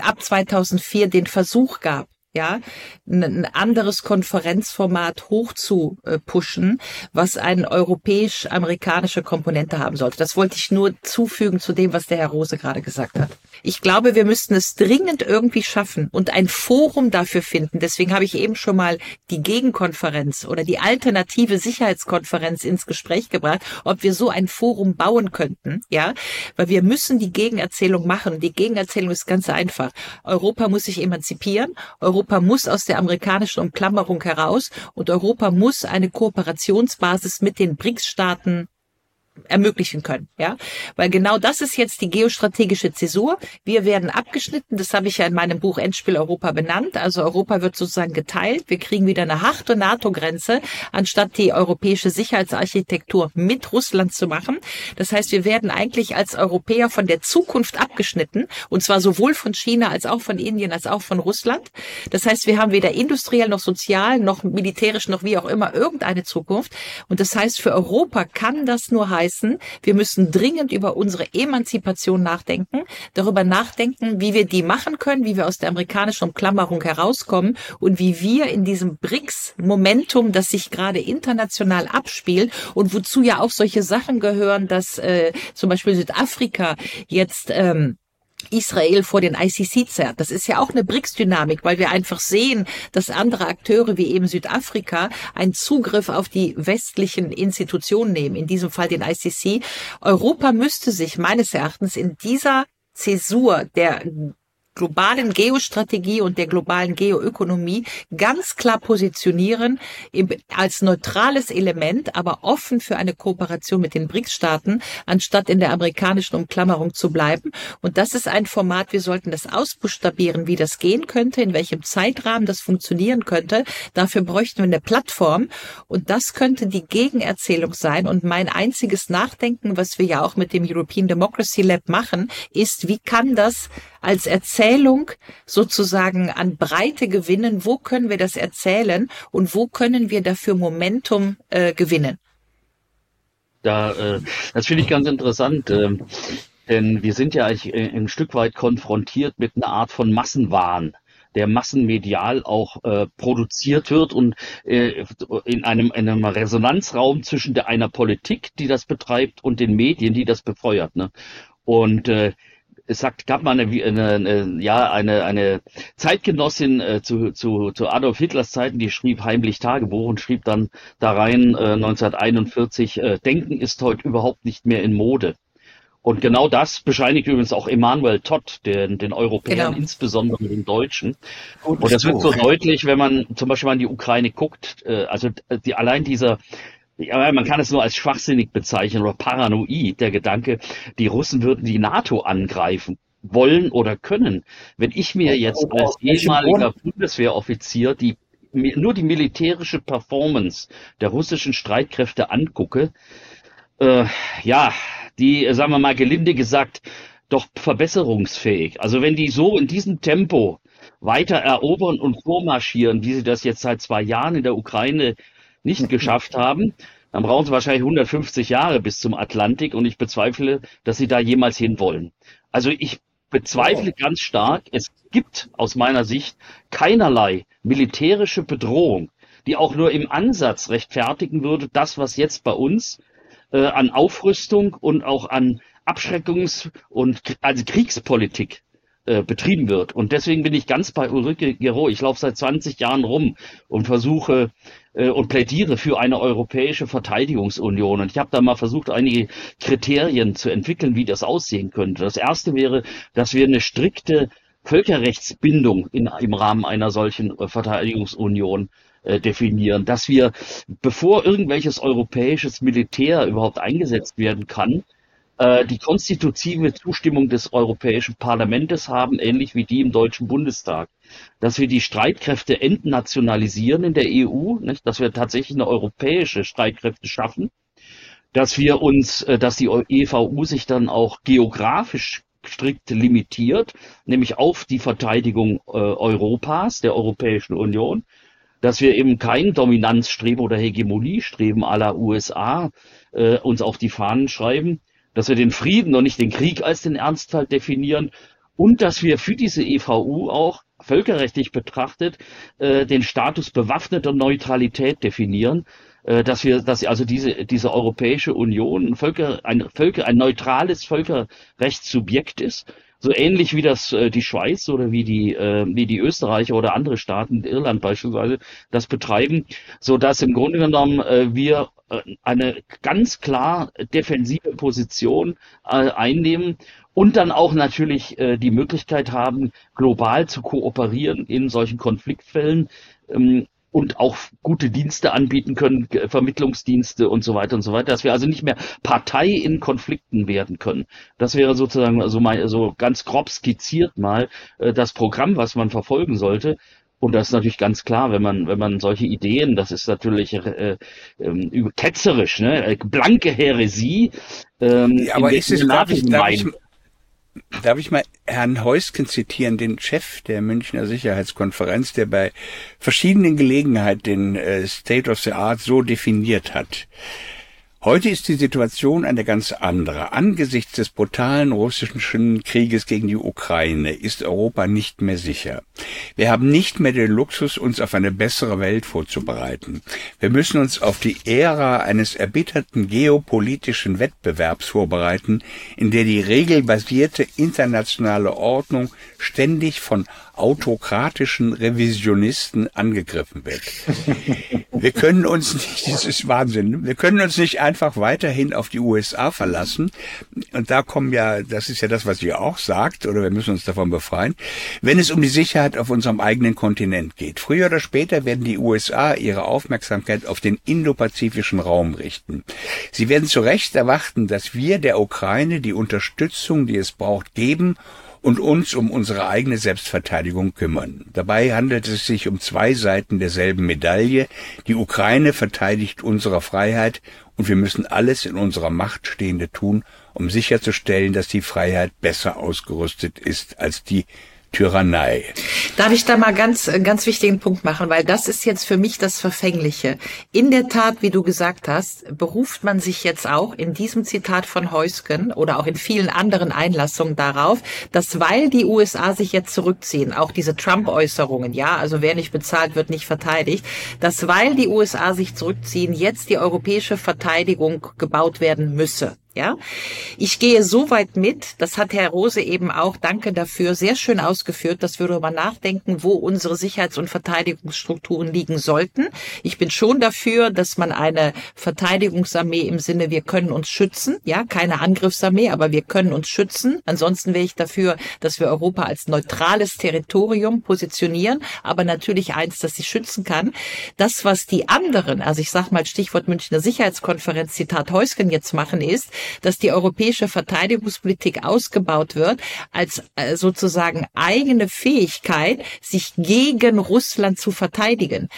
ab 2004 den Versuch gab, ja, ein anderes Konferenzformat hoch zu pushen, was eine europäisch-amerikanische Komponente haben sollte. Das wollte ich nur zufügen zu dem, was der Herr Rose gerade gesagt hat. Ich glaube, wir müssten es dringend irgendwie schaffen und ein Forum dafür finden. Deswegen habe ich eben schon mal die Gegenkonferenz oder die alternative Sicherheitskonferenz ins Gespräch gebracht, ob wir so ein Forum bauen könnten, ja, weil wir müssen die Gegenerzählung machen. Die Gegenerzählung ist ganz einfach. Europa muss sich emanzipieren. Europa muss aus der amerikanischen Umklammerung heraus und Europa muss eine Kooperationsbasis mit den BRICS-Staaten ermöglichen können, ja, weil genau das ist jetzt die geostrategische Zäsur. Wir werden abgeschnitten, das habe ich ja in meinem Buch Endspiel Europa benannt. Also Europa wird sozusagen geteilt. Wir kriegen wieder eine harte NATO-Grenze, anstatt die europäische Sicherheitsarchitektur mit Russland zu machen. Das heißt, wir werden eigentlich als Europäer von der Zukunft abgeschnitten, und zwar sowohl von China als auch von Indien als auch von Russland. Das heißt, wir haben weder industriell noch sozial noch militärisch noch wie auch immer irgendeine Zukunft. Und das heißt, für Europa kann das nur heißen, heißen, wir müssen dringend über unsere Emanzipation nachdenken, darüber nachdenken, wie wir die machen können, wie wir aus der amerikanischen Umklammerung herauskommen und wie wir in diesem BRICS-Momentum, das sich gerade international abspielt und wozu ja auch solche Sachen gehören, dass äh, zum Beispiel Südafrika jetzt ähm, Israel vor den ICC zerrt. Das ist ja auch eine BRICS-Dynamik, weil wir einfach sehen, dass andere Akteure wie eben Südafrika einen Zugriff auf die westlichen Institutionen nehmen, in diesem Fall den ICC. Europa müsste sich meines Erachtens in dieser Zäsur der globalen Geostrategie und der globalen Geoökonomie ganz klar positionieren als neutrales Element, aber offen für eine Kooperation mit den BRICS-Staaten, anstatt in der amerikanischen Umklammerung zu bleiben. Und das ist ein Format, wir sollten das ausbuchstabieren, wie das gehen könnte, in welchem Zeitrahmen das funktionieren könnte. Dafür bräuchten wir eine Plattform. Und das könnte die Gegenerzählung sein. Und mein einziges Nachdenken, was wir ja auch mit dem European Democracy Lab machen, ist, wie kann das als Erzählung sozusagen an Breite gewinnen? Wo können wir das erzählen und wo können wir dafür Momentum äh, gewinnen? Da, äh, das finde ich ganz interessant. Äh, denn wir sind ja eigentlich äh, ein Stück weit konfrontiert mit einer Art von Massenwahn der massenmedial auch äh, produziert wird und äh, in einem, in einem Resonanzraum zwischen der, einer Politik, die das betreibt, und den Medien, die das befeuert. Ne? Und äh, es sagt, gab mal eine, eine, eine, ja, eine, eine Zeitgenossin äh, zu, zu, zu Adolf Hitlers Zeiten, die schrieb heimlich Tagebuch und schrieb dann da rein äh, 1941, äh, Denken ist heute überhaupt nicht mehr in Mode. Und genau das bescheinigt übrigens auch Emanuel Todd, den, den Europäern, genau. insbesondere den Deutschen. Und das wird so deutlich, wenn man zum Beispiel mal in die Ukraine guckt. Äh, also die, allein dieser ja, man kann es nur als schwachsinnig bezeichnen oder paranoid, der Gedanke, die Russen würden die NATO angreifen wollen oder können. Wenn ich mir jetzt als ehemaliger Bundeswehroffizier die nur die militärische Performance der russischen Streitkräfte angucke, äh, ja, die, sagen wir mal gelinde gesagt, doch verbesserungsfähig. Also wenn die so in diesem Tempo weiter erobern und vormarschieren, wie sie das jetzt seit zwei Jahren in der Ukraine nicht geschafft haben, dann brauchen sie wahrscheinlich 150 Jahre bis zum Atlantik und ich bezweifle, dass sie da jemals hinwollen. Also ich bezweifle oh. ganz stark, es gibt aus meiner Sicht keinerlei militärische Bedrohung, die auch nur im Ansatz rechtfertigen würde, das, was jetzt bei uns äh, an Aufrüstung und auch an Abschreckungs- und also Kriegspolitik äh, betrieben wird. Und deswegen bin ich ganz bei Ulrike Gero. Ich laufe seit 20 Jahren rum und versuche äh, und plädiere für eine europäische Verteidigungsunion. Und ich habe da mal versucht, einige Kriterien zu entwickeln, wie das aussehen könnte. Das erste wäre, dass wir eine strikte Völkerrechtsbindung in, im Rahmen einer solchen äh, Verteidigungsunion äh, definieren, dass wir, bevor irgendwelches europäisches Militär überhaupt eingesetzt werden kann, die konstitutive Zustimmung des Europäischen Parlaments haben, ähnlich wie die im Deutschen Bundestag. Dass wir die Streitkräfte entnationalisieren in der EU, nicht? dass wir tatsächlich eine europäische Streitkräfte schaffen, dass wir uns, äh, dass die EVU sich dann auch geografisch strikt limitiert, nämlich auf die Verteidigung äh, Europas, der Europäischen Union, dass wir eben kein Dominanzstreben oder Hegemoniestreben aller USA äh, uns auf die Fahnen schreiben, dass wir den Frieden und nicht den Krieg als den Ernstfall definieren und dass wir für diese EVU auch völkerrechtlich betrachtet äh, den Status bewaffneter Neutralität definieren, äh, dass wir, dass also diese diese Europäische Union ein Völker ein Völker ein neutrales Völkerrechtssubjekt ist, so ähnlich wie das äh, die Schweiz oder wie die äh, wie die Österreicher oder andere Staaten, Irland beispielsweise, das betreiben, so dass im Grunde genommen äh, wir äh, eine ganz klar defensive Position äh, einnehmen und dann auch natürlich äh, die Möglichkeit haben, global zu kooperieren in solchen Konfliktfällen. Ähm, und auch gute Dienste anbieten können, Vermittlungsdienste und so weiter und so weiter, dass wir also nicht mehr Partei in Konflikten werden können. Das wäre sozusagen also mal so ganz grob skizziert mal äh, das Programm, was man verfolgen sollte. Und das ist natürlich ganz klar, wenn man, wenn man solche Ideen, das ist natürlich äh, äh, ketzerisch, ne? blanke Häresie. Ähm, ja, aber ist es, darf ich, darf ich, Darf ich mal Herrn Heusken zitieren, den Chef der Münchner Sicherheitskonferenz, der bei verschiedenen Gelegenheiten den äh, State of the Art so definiert hat. Heute ist die Situation eine ganz andere. Angesichts des brutalen russischen Krieges gegen die Ukraine ist Europa nicht mehr sicher. Wir haben nicht mehr den Luxus, uns auf eine bessere Welt vorzubereiten. Wir müssen uns auf die Ära eines erbitterten geopolitischen Wettbewerbs vorbereiten, in der die regelbasierte internationale Ordnung ständig von autokratischen Revisionisten angegriffen wird. Wir können uns nicht, das ist Wahnsinn, wir können uns nicht einfach weiterhin auf die USA verlassen. Und da kommen ja, das ist ja das, was ihr auch sagt, oder wir müssen uns davon befreien, wenn es um die Sicherheit auf unserem eigenen Kontinent geht. Früher oder später werden die USA ihre Aufmerksamkeit auf den indopazifischen Raum richten. Sie werden zu Recht erwarten, dass wir der Ukraine die Unterstützung, die es braucht, geben und uns um unsere eigene Selbstverteidigung kümmern. Dabei handelt es sich um zwei Seiten derselben Medaille. Die Ukraine verteidigt unsere Freiheit und wir müssen alles in unserer Macht Stehende tun, um sicherzustellen, dass die Freiheit besser ausgerüstet ist als die Tyrannei. Darf ich da mal ganz, ganz wichtigen Punkt machen, weil das ist jetzt für mich das Verfängliche. In der Tat, wie du gesagt hast, beruft man sich jetzt auch in diesem Zitat von Heusken oder auch in vielen anderen Einlassungen darauf, dass weil die USA sich jetzt zurückziehen, auch diese Trump-Äußerungen, ja, also wer nicht bezahlt, wird nicht verteidigt, dass weil die USA sich zurückziehen, jetzt die europäische Verteidigung gebaut werden müsse. Ja, ich gehe so weit mit, das hat Herr Rose eben auch, danke dafür, sehr schön ausgeführt, dass wir darüber nachdenken, wo unsere Sicherheits- und Verteidigungsstrukturen liegen sollten. Ich bin schon dafür, dass man eine Verteidigungsarmee im Sinne, wir können uns schützen, ja, keine Angriffsarmee, aber wir können uns schützen. Ansonsten wäre ich dafür, dass wir Europa als neutrales Territorium positionieren, aber natürlich eins, das sich schützen kann. Das, was die anderen, also ich sag mal Stichwort Münchner Sicherheitskonferenz, Zitat Heusken jetzt machen, ist, dass die europäische Verteidigungspolitik ausgebaut wird als äh, sozusagen eigene Fähigkeit, sich gegen Russland zu verteidigen.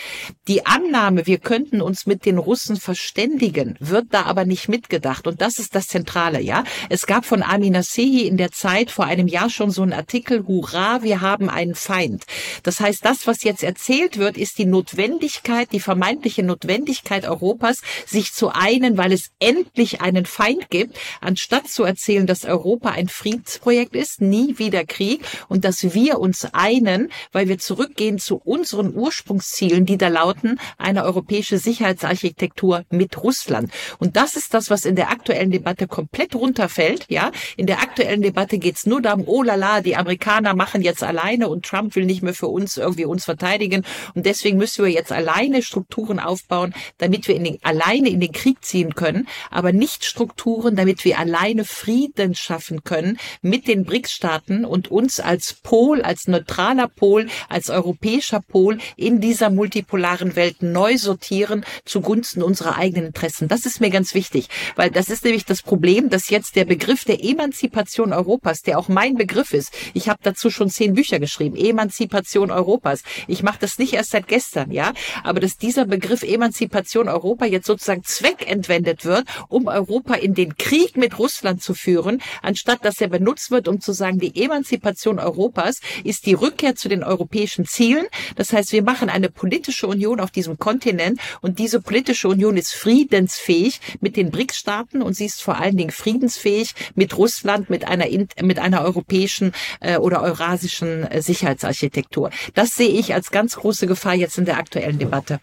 Die Annahme, wir könnten uns mit den Russen verständigen, wird da aber nicht mitgedacht. Und das ist das Zentrale, ja. Es gab von Amina Sehi in der Zeit vor einem Jahr schon so einen Artikel, Hurra, wir haben einen Feind. Das heißt, das, was jetzt erzählt wird, ist die Notwendigkeit, die vermeintliche Notwendigkeit Europas, sich zu einen, weil es endlich einen Feind gibt gibt, anstatt zu erzählen, dass Europa ein Friedensprojekt ist, nie wieder Krieg und dass wir uns einen, weil wir zurückgehen zu unseren Ursprungszielen, die da lauten, eine europäische Sicherheitsarchitektur mit Russland. Und das ist das, was in der aktuellen Debatte komplett runterfällt. Ja, in der aktuellen Debatte geht es nur darum, oh la la, die Amerikaner machen jetzt alleine und Trump will nicht mehr für uns irgendwie uns verteidigen und deswegen müssen wir jetzt alleine Strukturen aufbauen, damit wir in den, alleine in den Krieg ziehen können, aber nicht Strukturen brauchen, damit wir alleine Frieden schaffen können mit den BRICS-Staaten und uns als Pol, als neutraler Pol, als europäischer Pol in dieser multipolaren Welt neu sortieren zugunsten unserer eigenen Interessen. Das ist mir ganz wichtig, weil das ist nämlich das Problem, dass jetzt der Begriff der Emanzipation Europas, der auch mein Begriff ist, ich habe dazu schon zehn Bücher geschrieben, Emanzipation Europas. Ich mache das nicht erst seit gestern, ja, aber dass dieser Begriff Emanzipation Europa jetzt sozusagen zweckentwendet wird, um Europa in den Krieg mit Russland zu führen, anstatt dass er benutzt wird, um zu sagen, die Emanzipation Europas ist die Rückkehr zu den europäischen Zielen. Das heißt, wir machen eine politische Union auf diesem Kontinent und diese politische Union ist friedensfähig mit den BRICS-Staaten und sie ist vor allen Dingen friedensfähig mit Russland, mit einer, mit einer europäischen äh, oder eurasischen äh, Sicherheitsarchitektur. Das sehe ich als ganz große Gefahr jetzt in der aktuellen Debatte.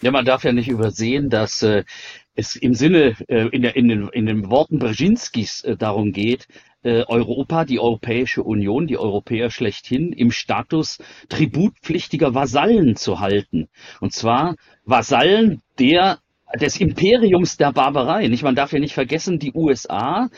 Ja, man darf ja nicht übersehen, dass äh, es im Sinne, äh, in, der, in, den, in den Worten Brzezinskis äh, darum geht, äh, Europa, die Europäische Union, die Europäer schlechthin im Status tributpflichtiger Vasallen zu halten. Und zwar Vasallen der des Imperiums der Barbarei. Nicht? Man darf ja nicht vergessen, die USA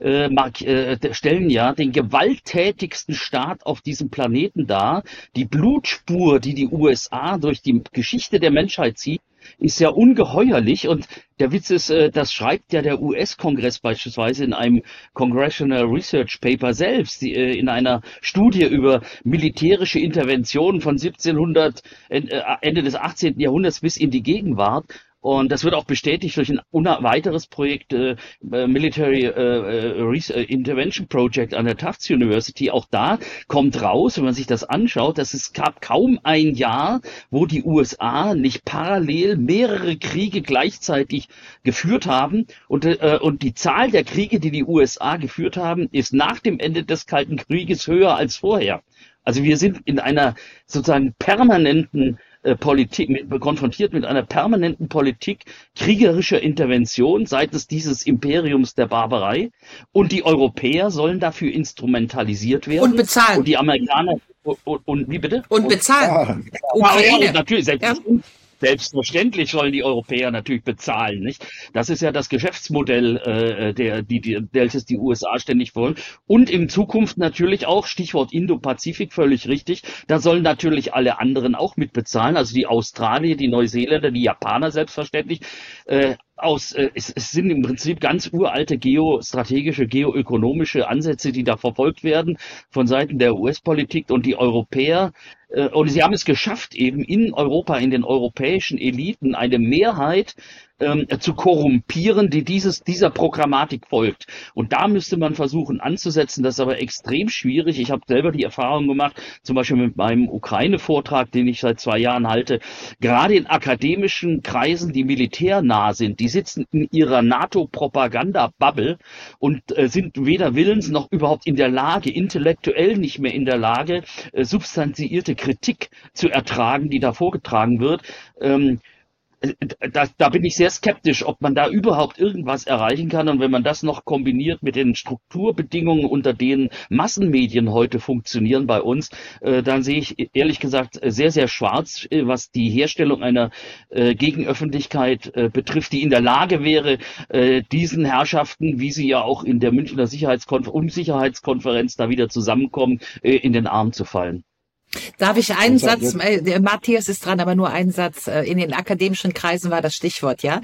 äh, mark, äh, stellen ja den gewalttätigsten Staat auf diesem Planeten dar. Die Blutspur, die die USA durch die Geschichte der Menschheit zieht, ist ja ungeheuerlich und der Witz ist, äh, das schreibt ja der US-Kongress beispielsweise in einem Congressional Research Paper selbst, äh, in einer Studie über militärische Interventionen von 1700, äh, Ende des 18. Jahrhunderts bis in die Gegenwart. Und das wird auch bestätigt durch ein weiteres Projekt, äh, Military äh, äh, Intervention Project an der Tufts University. Auch da kommt raus, wenn man sich das anschaut, dass es gab kaum ein Jahr, wo die USA nicht parallel mehrere Kriege gleichzeitig geführt haben. Und, äh, und die Zahl der Kriege, die die USA geführt haben, ist nach dem Ende des Kalten Krieges höher als vorher. Also wir sind in einer sozusagen permanenten äh, Politik, mit, konfrontiert mit einer permanenten Politik kriegerischer Intervention seitens dieses Imperiums der Barbarei. Und die Europäer sollen dafür instrumentalisiert werden. Und bezahlen. Und die Amerikaner und, und, wie bitte? Und bezahlen. Und, Ukraine. Ja, natürlich, selbst ja. Selbstverständlich sollen die Europäer natürlich bezahlen, nicht? Das ist ja das Geschäftsmodell, äh, der, die, die, welches die USA ständig wollen. Und in Zukunft natürlich auch, Stichwort Indo-Pazifik, völlig richtig, da sollen natürlich alle anderen auch mitbezahlen, also die Australier, die Neuseeländer, die Japaner selbstverständlich. Äh, aus, äh, es, es sind im Prinzip ganz uralte geostrategische, geoökonomische Ansätze, die da verfolgt werden von Seiten der US-Politik und die Europäer. Äh, und sie haben es geschafft, eben in Europa, in den europäischen Eliten eine Mehrheit ähm, zu korrumpieren, die dieses, dieser Programmatik folgt. Und da müsste man versuchen anzusetzen. Das ist aber extrem schwierig. Ich habe selber die Erfahrung gemacht, zum Beispiel mit meinem Ukraine-Vortrag, den ich seit zwei Jahren halte, gerade in akademischen Kreisen, die militärnah sind, die sitzen in ihrer NATO-Propaganda-Bubble und äh, sind weder willens noch überhaupt in der Lage, intellektuell nicht mehr in der Lage, äh, substanziierte Kritik zu ertragen, die da vorgetragen wird. Ähm, da, da bin ich sehr skeptisch, ob man da überhaupt irgendwas erreichen kann. Und wenn man das noch kombiniert mit den Strukturbedingungen, unter denen Massenmedien heute funktionieren bei uns, äh, dann sehe ich ehrlich gesagt sehr, sehr schwarz, äh, was die Herstellung einer äh, Gegenöffentlichkeit äh, betrifft, die in der Lage wäre, äh, diesen Herrschaften, wie sie ja auch in der Münchner Sicherheitskonfer Unsicherheitskonferenz da wieder zusammenkommen, äh, in den Arm zu fallen. Darf ich einen Satz, äh, Matthias ist dran, aber nur ein Satz. Äh, in den akademischen Kreisen war das Stichwort, ja.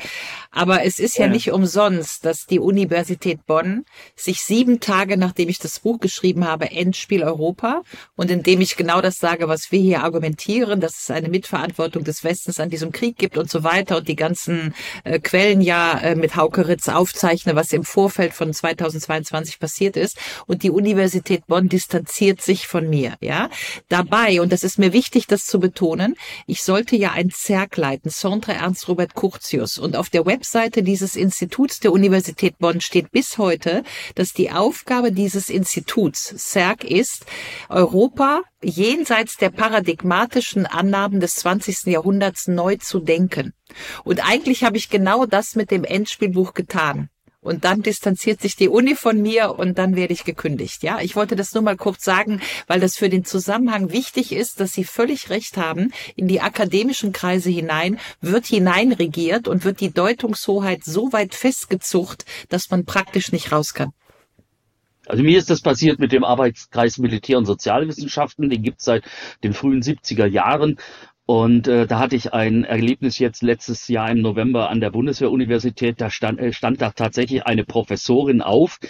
Aber es ist ja, ja, nicht umsonst, dass die Universität Bonn sich sieben Tage, nachdem ich das Buch geschrieben habe, Endspiel Europa, und indem ich genau das sage, was wir hier argumentieren, dass es eine Mitverantwortung des Westens an diesem Krieg gibt und so weiter und die ganzen äh, Quellen ja äh, mit Haukeritz aufzeichne, was im Vorfeld von 2022 passiert ist. Und die Universität Bonn distanziert sich von mir, ja. Dabei dabei, und das ist mir wichtig, das zu betonen, ich sollte ja ein Zerg leiten, Centre Ernst Robert Curtius. Und auf der Webseite dieses Instituts der Universität Bonn steht bis heute, dass die Aufgabe dieses Instituts, CERC, ist, Europa jenseits der paradigmatischen Annahmen des 20. Jahrhunderts neu zu denken. Und eigentlich habe ich genau das mit dem Endspielbuch getan und dann distanziert sich die Uni von mir und dann werde ich gekündigt. Ja, ich wollte das nur mal kurz sagen, weil das für den Zusammenhang wichtig ist, dass Sie völlig recht haben. In die akademischen Kreise hinein wird hineinregiert und wird die Deutungshoheit so weit festgezucht, dass man praktisch nicht raus kann. Also mir ist das passiert mit dem Arbeitskreis Militär- und Sozialwissenschaften. Den gibt es seit den frühen 70er Jahren. Und äh, da hatte ich ein Erlebnis jetzt letztes Jahr im November an der Bundeswehruniversität. Da stand, äh, stand da tatsächlich eine Professorin auf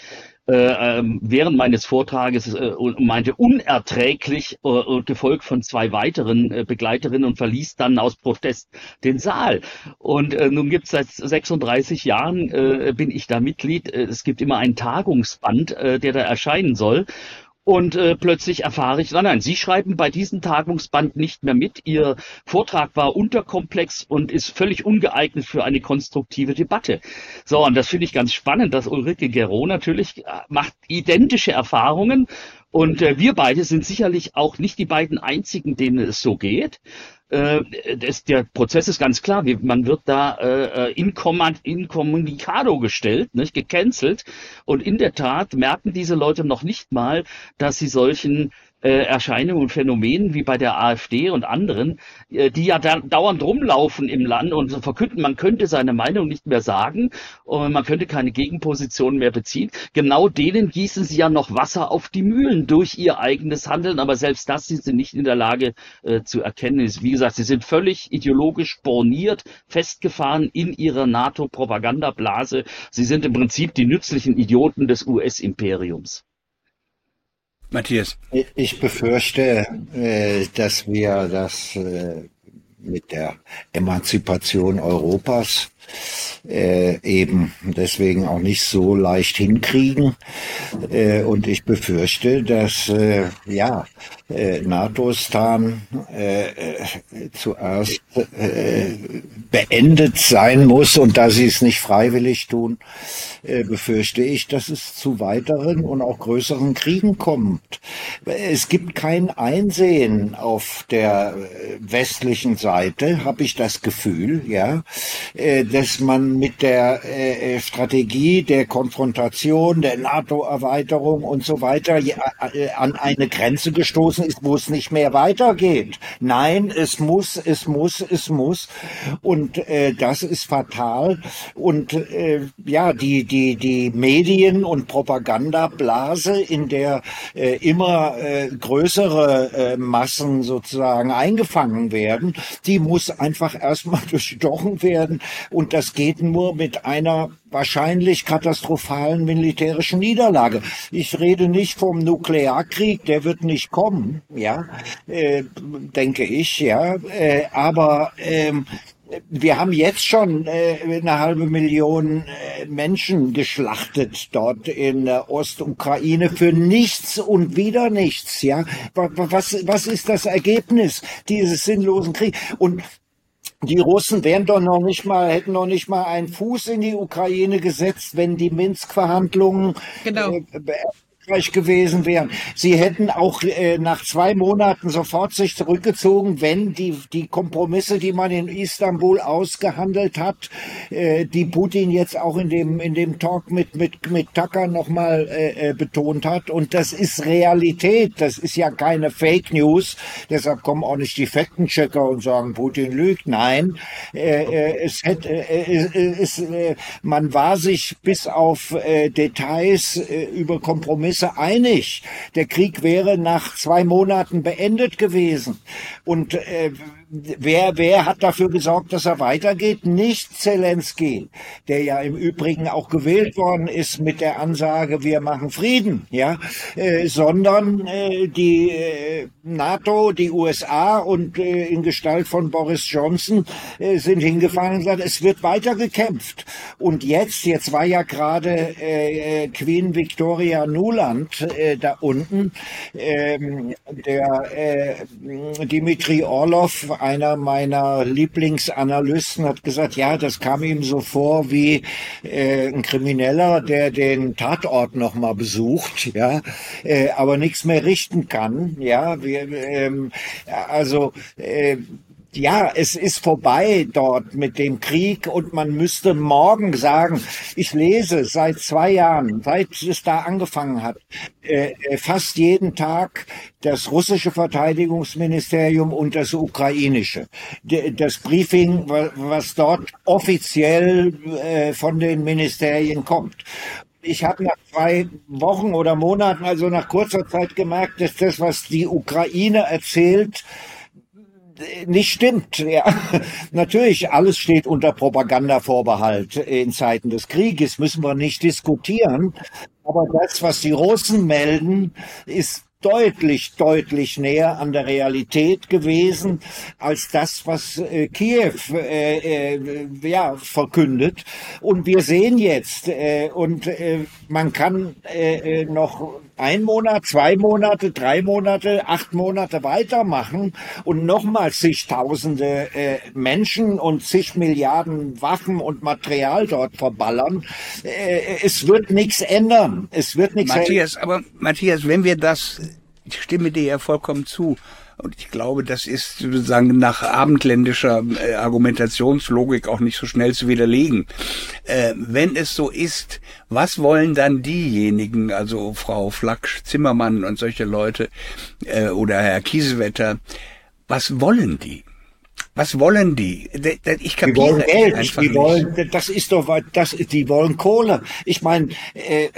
äh, ähm, während meines Vortrages äh, meinte unerträglich, äh, gefolgt von zwei weiteren äh, Begleiterinnen und verließ dann aus Protest den Saal. Und äh, nun gibt es seit 36 Jahren, äh, bin ich da Mitglied. Äh, es gibt immer einen Tagungsband, äh, der da erscheinen soll. Und äh, plötzlich erfahre ich, nein, nein, Sie schreiben bei diesem Tagungsband nicht mehr mit. Ihr Vortrag war unterkomplex und ist völlig ungeeignet für eine konstruktive Debatte. So, und das finde ich ganz spannend, dass Ulrike Gero natürlich äh, macht identische Erfahrungen. Und äh, wir beide sind sicherlich auch nicht die beiden einzigen, denen es so geht äh, das, der Prozess ist ganz klar. Wie, man wird da äh, incommunicado gestellt, nicht gecancelt. Und in der Tat merken diese Leute noch nicht mal, dass sie solchen äh, Erscheinungen und Phänomenen wie bei der AfD und anderen, äh, die ja da, dauernd rumlaufen im Land und verkünden, man könnte seine Meinung nicht mehr sagen und man könnte keine Gegenposition mehr beziehen. Genau denen gießen sie ja noch Wasser auf die Mühlen durch ihr eigenes Handeln, aber selbst das sind sie nicht in der Lage äh, zu erkennen. Wie gesagt, sie sind völlig ideologisch borniert, festgefahren in ihrer NATO-Propagandablase. Sie sind im Prinzip die nützlichen Idioten des US-Imperiums. Matthias. Ich befürchte, äh, dass wir das äh, mit der Emanzipation Europas äh, eben deswegen auch nicht so leicht hinkriegen. Äh, und ich befürchte, dass äh, ja äh, NATO-Stan äh, äh, zuerst äh, beendet sein muss und da sie es nicht freiwillig tun, befürchte ich, dass es zu weiteren und auch größeren Kriegen kommt. Es gibt kein Einsehen auf der westlichen Seite, habe ich das Gefühl, ja, äh, dass man mit der äh, Strategie der Konfrontation, der NATO-Erweiterung und so weiter äh, an eine Grenze gestoßen ist, wo es nicht mehr weitergeht. Nein, es muss, es muss, es muss. Und äh, das ist fatal. Und äh, ja, die, die, die Medien- und Propagandablase, in der äh, immer äh, größere äh, Massen sozusagen eingefangen werden, die muss einfach erstmal durchstochen werden. Und das geht nur mit einer wahrscheinlich katastrophalen militärischen Niederlage. Ich rede nicht vom Nuklearkrieg, der wird nicht kommen, ja, äh, denke ich, ja, äh, aber ähm, wir haben jetzt schon äh, eine halbe Million äh, Menschen geschlachtet dort in der Ostukraine für nichts und wieder nichts. Ja, was was ist das Ergebnis dieses sinnlosen Kriegs? Und die Russen wären doch noch nicht mal, hätten noch nicht mal einen Fuß in die Ukraine gesetzt, wenn die Minsk-Verhandlungen genau. äh, erfolgreich gewesen wären. Sie hätten auch äh, nach zwei Monaten sofort sich zurückgezogen, wenn die, die Kompromisse, die man in Istanbul ausgehandelt hat, äh, die Putin jetzt auch in dem, in dem Talk mit, mit, mit Tucker nochmal äh, äh, betont hat. Und das ist Realität. Das ist ja keine Fake News. Deshalb kommen auch nicht die Faktenchecker und sagen, Putin lügt. Nein, äh, äh, es hätte, äh, es, äh, man war sich bis auf äh, Details äh, über Kompromisse Kompromisse einig. Der Krieg wäre nach zwei Monaten beendet gewesen. Und äh, wer, wer hat dafür gesorgt, dass er weitergeht? Nicht Zelensky, der ja im Übrigen auch gewählt worden ist mit der Ansage, wir machen Frieden, ja, äh, sondern äh, die äh, NATO, die USA und äh, in Gestalt von Boris Johnson äh, sind hingefahren und gesagt, es wird weiter gekämpft. Und jetzt, jetzt war ja gerade äh, Queen Victoria Nuland da unten, äh, der Dimitri Orlov, einer meiner Lieblingsanalysten hat gesagt, ja, das kam ihm so vor wie äh, ein Krimineller, der den Tatort nochmal besucht, ja, äh, aber nichts mehr richten kann, ja, wir, ähm, also äh, ja, es ist vorbei dort mit dem Krieg und man müsste morgen sagen, ich lese seit zwei Jahren, seit es da angefangen hat, äh, äh fast jeden Tag das russische Verteidigungsministerium und das ukrainische. Das Briefing, was dort offiziell äh, von den Ministerien kommt ich habe nach zwei Wochen oder Monaten, also nach kurzer Zeit gemerkt, dass das, was die Ukraine erzählt, nicht stimmt. Ja. Natürlich, alles steht unter Propagandavorbehalt in Zeiten des Krieges, müssen wir nicht diskutieren. Aber das, was die Russen melden, ist deutlich, deutlich näher an der Realität gewesen als das, was äh, Kiew äh, äh, ja, verkündet. Und wir sehen jetzt, äh, und äh, man kann äh, noch ein Monat, zwei Monate, drei Monate, acht Monate weitermachen und nochmal zigtausende äh, Menschen und zig Milliarden Waffen und Material dort verballern. Äh, es wird nichts ändern. Es wird nichts Matthias, aber Matthias, wenn wir das ich stimme dir ja vollkommen zu. Und ich glaube, das ist sozusagen nach abendländischer äh, Argumentationslogik auch nicht so schnell zu widerlegen. Äh, wenn es so ist, was wollen dann diejenigen, also Frau Flacksch, Zimmermann und solche Leute äh, oder Herr Kiesewetter, was wollen die? Was wollen die? Ich die wollen Geld. Die wollen, das ist doch, das, die wollen Kohle. Ich meine, äh,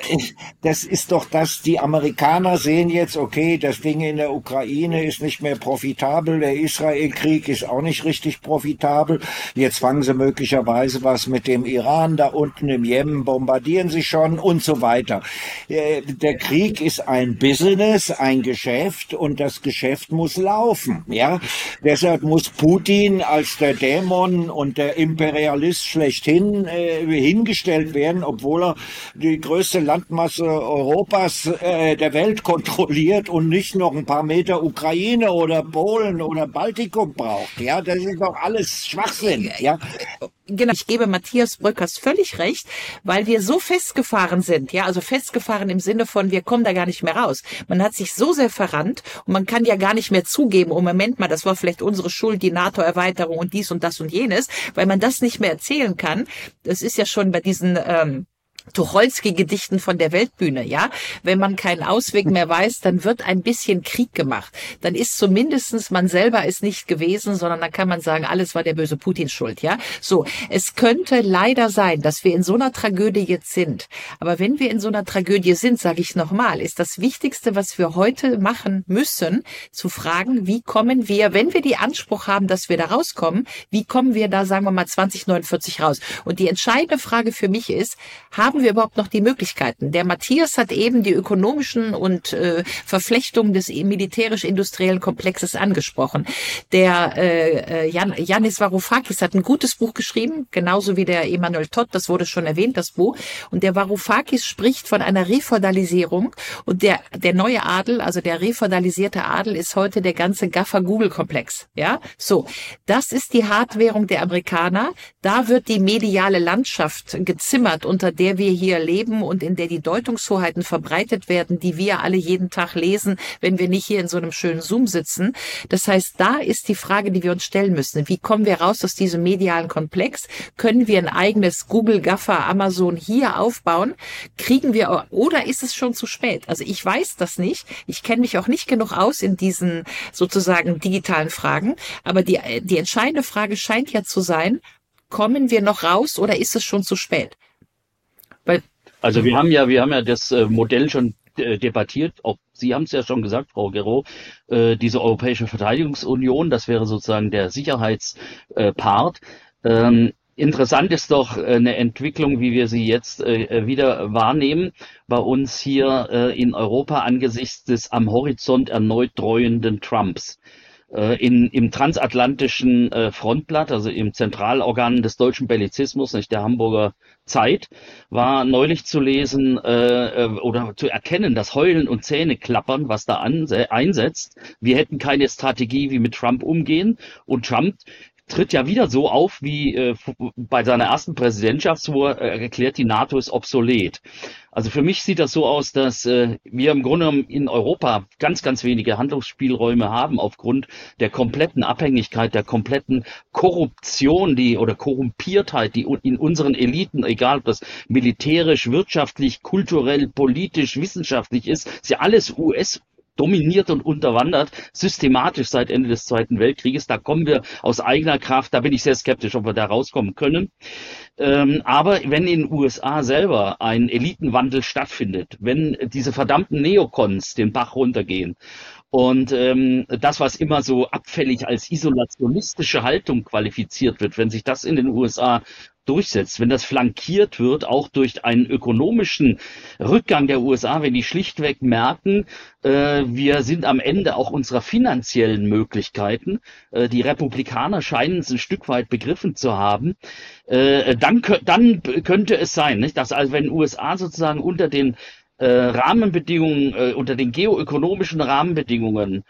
das ist doch das, die Amerikaner sehen jetzt, okay, das Ding in der Ukraine ist nicht mehr profitabel, der Israel-Krieg ist auch nicht richtig profitabel. Jetzt fangen sie möglicherweise was mit dem Iran da unten im Jemen, bombardieren sie schon und so weiter. Äh, der Krieg ist ein Business, ein Geschäft und das Geschäft muss laufen, ja. Deshalb muss Putin ihn als der Dämon und der Imperialist schlechthin äh, hingestellt werden, obwohl er die größte Landmasse Europas äh, der Welt kontrolliert und nicht noch ein paar Meter Ukraine oder Polen oder Baltikum braucht. Ja, das ist doch alles Schwachsinn. Ja, Genau, ich gebe Matthias Brückers völlig recht, weil wir so festgefahren sind, ja, also festgefahren im Sinne von, wir kommen da gar nicht mehr raus. Man hat sich so sehr verrannt und man kann ja gar nicht mehr zugeben, oh Moment mal, das war vielleicht unsere Schuld, die NATO-Erweiterung und dies und das und jenes, weil man das nicht mehr erzählen kann. Das ist ja schon bei diesen ähm, Tucholsky-Gedichten von der Weltbühne, ja. Wenn man keinen Ausweg mehr weiß, dann wird ein bisschen Krieg gemacht. Dann ist zumindestens man selber es nicht gewesen, sondern dann kann man sagen, alles war der böse Putin schuld, ja. So. Es könnte leider sein, dass wir in so einer Tragödie jetzt sind. Aber wenn wir in so einer Tragödie sind, sage ich nochmal, ist das Wichtigste, was wir heute machen müssen, zu fragen, wie kommen wir, wenn wir die Anspruch haben, dass wir da rauskommen, wie kommen wir da, sagen wir mal, 2049 raus? Und die entscheidende Frage für mich ist, haben haben wir überhaupt noch die Möglichkeiten? Der Matthias hat eben die ökonomischen und äh, Verflechtungen des militärisch-industriellen Komplexes angesprochen. Der äh, äh Jan, Janis Varoufakis hat ein gutes Buch geschrieben, genauso wie der Emanuel Todd, das wurde schon erwähnt, das Buch. Und der Varoufakis spricht von einer Refeudalisierung und der, der neue Adel, also der refeudalisierte Adel ist heute der ganze Gaffer-Google-Komplex. Ja, so. Das ist die Hardwährung der Amerikaner. Da wird die mediale Landschaft gezimmert, unter der wir wir hier leben und in der die Deutungshoheiten verbreitet werden, die wir alle jeden Tag lesen, wenn wir nicht hier in so einem schönen Zoom sitzen. Das heißt, da ist die Frage, die wir uns stellen müssen. Wie kommen wir raus aus diesem medialen Komplex? Können wir ein eigenes Google, Gaffer, Amazon hier aufbauen? Kriegen wir, oder ist es schon zu spät? Also ich weiß das nicht. Ich kenne mich auch nicht genug aus in diesen sozusagen digitalen Fragen. Aber die, die entscheidende Frage scheint ja zu sein, kommen wir noch raus oder ist es schon zu spät? Also wir haben ja, wir haben ja das äh, Modell schon äh, debattiert. Auch Sie haben es ja schon gesagt, Frau Gero, äh, diese Europäische Verteidigungsunion, das wäre sozusagen der Sicherheitspart. Ähm, interessant ist doch eine Entwicklung, wie wir sie jetzt wieder wahrnehmen, bei uns hier in Europa angesichts des am Horizont erneut dreuenden Trumps. Äh, in, im transatlantischen äh, Frontblatt, also im Zentralorgan des deutschen Bellizismus, nicht der Hamburger Zeit, war neulich zu lesen äh, äh oder zu erkennen, das Heulen und Zähneklappern, was da an, einsetzt. Wir hätten keine Strategie, wie mit Trump umgehen. Und Trump tritt ja wieder so auf wie äh, bei seiner ersten Präsidentschaft, er äh, erklärt, die NATO ist obsolet. Also für mich sieht das so aus, dass äh, wir im Grunde genommen in Europa ganz, ganz wenige Handlungsspielräume haben aufgrund der kompletten Abhängigkeit, der kompletten Korruption, die oder Korrumpiertheit, die in unseren Eliten, egal ob das militärisch, wirtschaftlich, kulturell, politisch, wissenschaftlich ist, ist ja alles US dominiert und unterwandert, systematisch seit Ende des Zweiten Weltkrieges. Da kommen wir aus eigener Kraft, da bin ich sehr skeptisch, ob wir da rauskommen können. Ähm, aber wenn in den USA selber ein Elitenwandel stattfindet, wenn diese verdammten Neokons den Bach runtergehen und ähm, das, was immer so abfällig als isolationistische Haltung qualifiziert wird, wenn sich das in den USA durchsetzt, wenn das flankiert wird, auch durch einen ökonomischen Rückgang der USA, wenn die schlichtweg merken, äh, wir sind am Ende auch unserer finanziellen Möglichkeiten, äh, die Republikaner scheinen es ein Stück weit begriffen zu haben, äh, dann, dann könnte es sein, nicht? dass also wenn USA sozusagen unter den äh, Rahmenbedingungen, äh, unter den geoökonomischen Rahmenbedingungen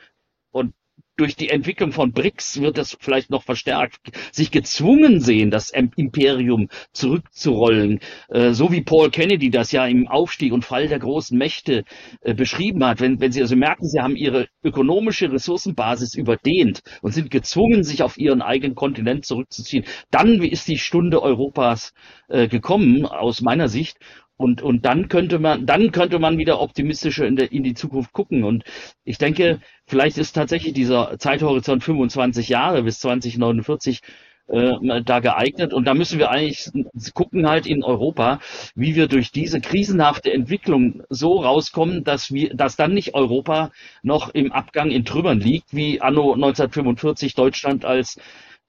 durch die Entwicklung von BRICS wird das vielleicht noch verstärkt, sich gezwungen sehen, das Imperium zurückzurollen, äh, so wie Paul Kennedy das ja im Aufstieg und Fall der großen Mächte äh, beschrieben hat. Wenn, wenn Sie also merken, Sie haben Ihre ökonomische Ressourcenbasis überdehnt und sind gezwungen, sich auf Ihren eigenen Kontinent zurückzuziehen, dann ist die Stunde Europas äh, gekommen, aus meiner Sicht. Und, und dann könnte man, dann könnte man wieder optimistischer in, der, in die Zukunft gucken. Und ich denke, vielleicht ist tatsächlich dieser Zeithorizont 25 Jahre bis 2049 äh, da geeignet. Und da müssen wir eigentlich gucken halt in Europa, wie wir durch diese krisenhafte Entwicklung so rauskommen, dass wir, dass dann nicht Europa noch im Abgang in Trümmern liegt, wie anno 1945 Deutschland als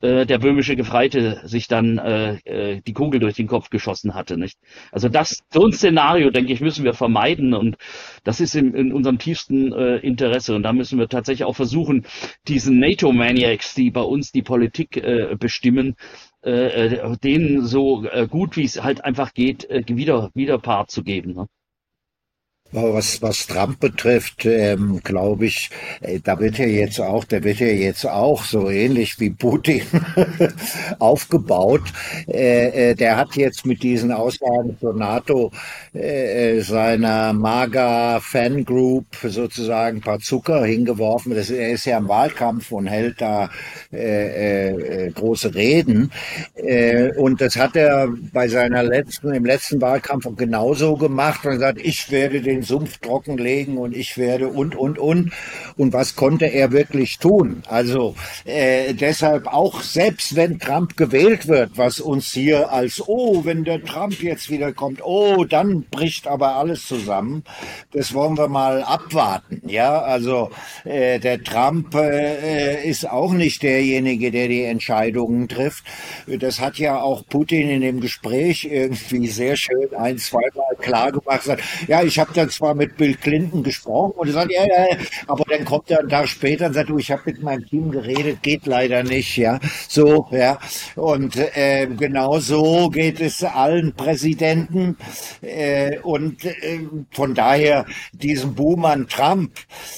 äh, der böhmische Gefreite sich dann äh, äh, die Kugel durch den Kopf geschossen hatte. Nicht? Also das, so ein Szenario, denke ich, müssen wir vermeiden und das ist in, in unserem tiefsten äh, Interesse und da müssen wir tatsächlich auch versuchen, diesen NATO-Maniacs, die bei uns die Politik äh, bestimmen, äh, äh denen so äh, gut wie es halt einfach geht, äh, wieder, wieder Part zu geben. Ne? Was, was Trump betrifft, ähm, glaube ich, äh, da wird er jetzt auch, der wird ja jetzt auch so ähnlich wie Putin aufgebaut. Äh, äh, der hat jetzt mit diesen Aussagen zur NATO äh, äh seiner MAGA-Fangroup sozusagen ein paar Zucker hingeworfen. Das, er ist ja im Wahlkampf und hält da äh, äh, große Reden. Äh, und das hat er bei seiner letzten, im letzten Wahlkampf genauso gemacht und gesagt, ich werde den Sumpf trockenlegen und ich werde und, und, und. Und was konnte er wirklich tun? Also äh, deshalb auch, selbst wenn Trump gewählt wird, was uns hier als, oh, wenn der Trump jetzt wieder kommt, oh, dann bricht aber alles zusammen. Das wollen wir mal abwarten. Ja, also äh, der Trump äh, ist auch nicht derjenige, der die Entscheidungen trifft. Das hat ja auch Putin in dem Gespräch irgendwie sehr schön ein, zweimal klar gemacht. Ja, ich habe dann zwar mit Bill Clinton gesprochen und er sagt, ja, ja, aber dann kommt er einen Tag später und sagt, du, ich habe mit meinem Team geredet, geht leider nicht, ja, so, ja, und äh, genau so geht es allen Präsidenten äh, und äh, von daher diesen Buhmann Trump,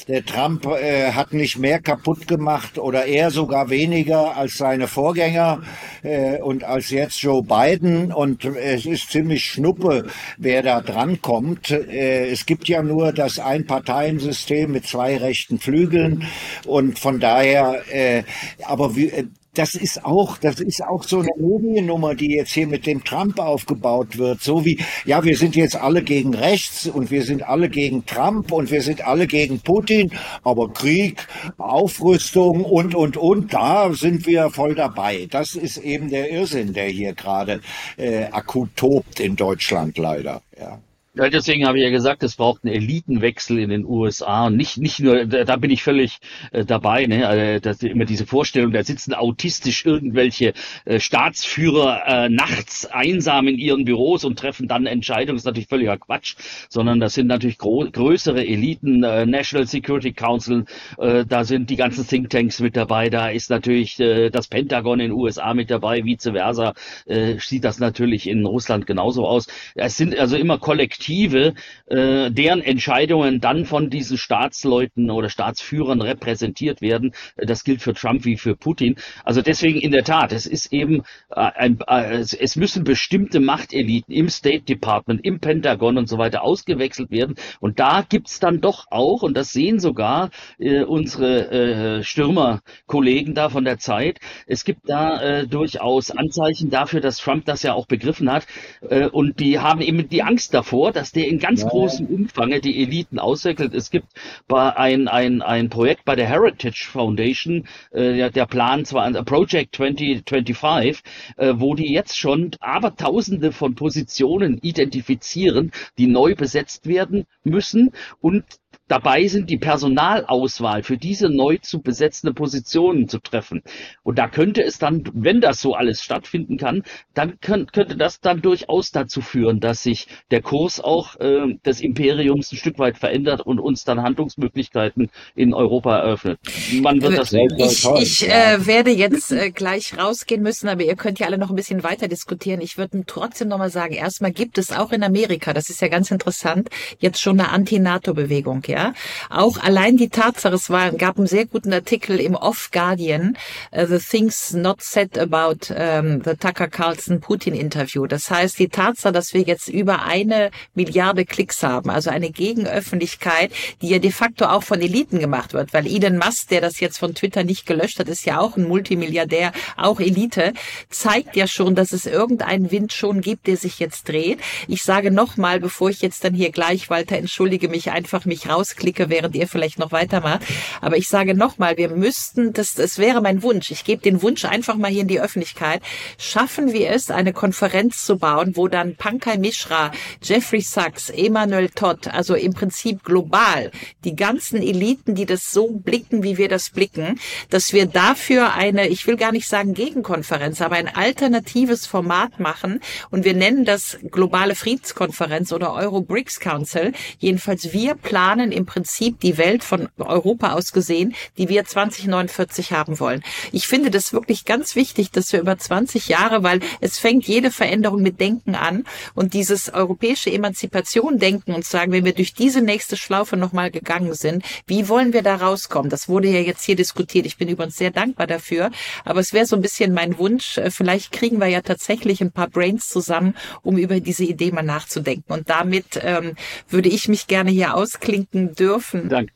der Trump äh, hat nicht mehr kaputt gemacht oder er sogar weniger als seine Vorgänger äh, und als jetzt Joe Biden und es ist ziemlich schnuppe, wer da dran kommt. Äh, es gibt ja nur das Einparteiensystem mit zwei rechten Flügeln und von daher, äh, aber wie, äh, das ist auch, das ist auch so eine Mediennummer, die jetzt hier mit dem Trump aufgebaut wird. So wie, ja, wir sind jetzt alle gegen rechts und wir sind alle gegen Trump und wir sind alle gegen Putin, aber Krieg, Aufrüstung und, und, und, da sind wir voll dabei. Das ist eben der Irrsinn, der hier gerade äh, akut tobt in Deutschland leider, ja. Ja, deswegen habe ich ja gesagt, es braucht einen Elitenwechsel in den USA und nicht nicht nur, da, bin ich völlig äh, dabei, ne, also, dass immer diese Vorstellung, da sitzen autistisch irgendwelche äh, Staatsführer äh, nachts einsam in ihren Büros und treffen dann Entscheidungen, das ist natürlich völliger Quatsch, sondern das sind natürlich größere Eliten, äh, National Security Council, äh, da sind die ganzen Thinktanks mit dabei, da ist natürlich äh, das Pentagon in den USA mit dabei, vice versa, äh, sieht das natürlich in Russland genauso aus. Es sind also immer kollektiv Kollektive, äh, deren Entscheidungen dann von diesen Staatsleuten oder Staatsführern repräsentiert werden. Das gilt für Trump wie für Putin. Also deswegen in der Tat, es ist eben äh, ein, äh, es müssen bestimmte Machteliten im State Department, im Pentagon und so weiter ausgewechselt werden. Und da gibt's dann doch auch, und das sehen sogar äh, unsere äh, Stürmerkollegen da von der Zeit, es gibt da äh, durchaus Anzeichen dafür, dass Trump das ja auch begriffen hat. Äh, und die haben eben die Angst davor, dass der in ganz ja. großem Umfang die Eliten auswechselt. Es gibt bei ein, ein, ein Projekt bei der Heritage Foundation, äh, der Plan zwar ein Project 2025, äh, wo die jetzt schon abertausende von Positionen identifizieren, die neu besetzt werden müssen und dabei sind, die Personalauswahl für diese neu zu besetzende Positionen zu treffen. Und da könnte es dann, wenn das so alles stattfinden kann, dann könnt, könnte das dann durchaus dazu führen, dass sich der Kurs auch äh, des Imperiums ein Stück weit verändert und uns dann Handlungsmöglichkeiten in Europa eröffnet. Man wird das sehen. Ich, ich äh, werde jetzt äh, gleich rausgehen müssen, aber ihr könnt ja alle noch ein bisschen weiter diskutieren. Ich würde trotzdem nochmal sagen, erstmal gibt es auch in Amerika, das ist ja ganz interessant, jetzt schon eine Anti-NATO-Bewegung. Ja? Ja. Auch allein die Tatsache, es war, gab einen sehr guten Artikel im Off Guardian, uh, The Things Not Said About um, the Tucker Carlson Putin Interview. Das heißt, die Tatsache, dass wir jetzt über eine Milliarde Klicks haben, also eine Gegenöffentlichkeit, die ja de facto auch von Eliten gemacht wird, weil Elon Musk, der das jetzt von Twitter nicht gelöscht hat, ist ja auch ein Multimilliardär, auch Elite, zeigt ja schon, dass es irgendeinen Wind schon gibt, der sich jetzt dreht. Ich sage nochmal, bevor ich jetzt dann hier gleich, Walter, entschuldige mich, einfach mich raus rausklicke, während ihr vielleicht noch weitermacht. Aber ich sage nochmal, wir müssten, das, das wäre mein Wunsch. Ich gebe den Wunsch einfach mal hier in die Öffentlichkeit. Schaffen wir es, eine Konferenz zu bauen, wo dann Pankaj Mishra, Jeffrey Sachs, Emmanuel Todd, also im Prinzip global, die ganzen Eliten, die das so blicken, wie wir das blicken, dass wir dafür eine, ich will gar nicht sagen Gegenkonferenz, aber ein alternatives Format machen und wir nennen das globale Friedenskonferenz oder Euro BRICS Council. Jedenfalls wir planen im Prinzip die Welt von Europa aus gesehen, die wir 2049 haben wollen. Ich finde das wirklich ganz wichtig, dass wir über 20 Jahre, weil es fängt jede Veränderung mit Denken an und dieses europäische Emanzipation denken und sagen, wenn wir durch diese nächste Schlaufe nochmal gegangen sind, wie wollen wir da rauskommen? Das wurde ja jetzt hier diskutiert. Ich bin übrigens sehr dankbar dafür. Aber es wäre so ein bisschen mein Wunsch. Äh, vielleicht kriegen wir ja tatsächlich ein paar Brains zusammen, um über diese Idee mal nachzudenken. Und damit ähm, würde ich mich gerne hier ausklinken dürfen. Danke.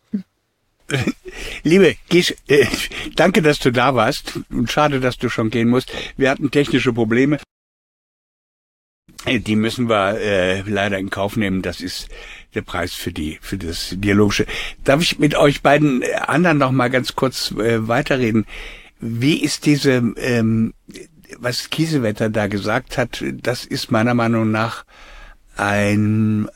Liebe Gies, äh, danke, dass du da warst. Und schade, dass du schon gehen musst. Wir hatten technische Probleme. Äh, die müssen wir äh, leider in Kauf nehmen. Das ist der Preis für die für das dialogische. Darf ich mit euch beiden anderen noch mal ganz kurz äh, weiterreden? Wie ist diese, ähm, was Kiesewetter da gesagt hat? Das ist meiner Meinung nach ein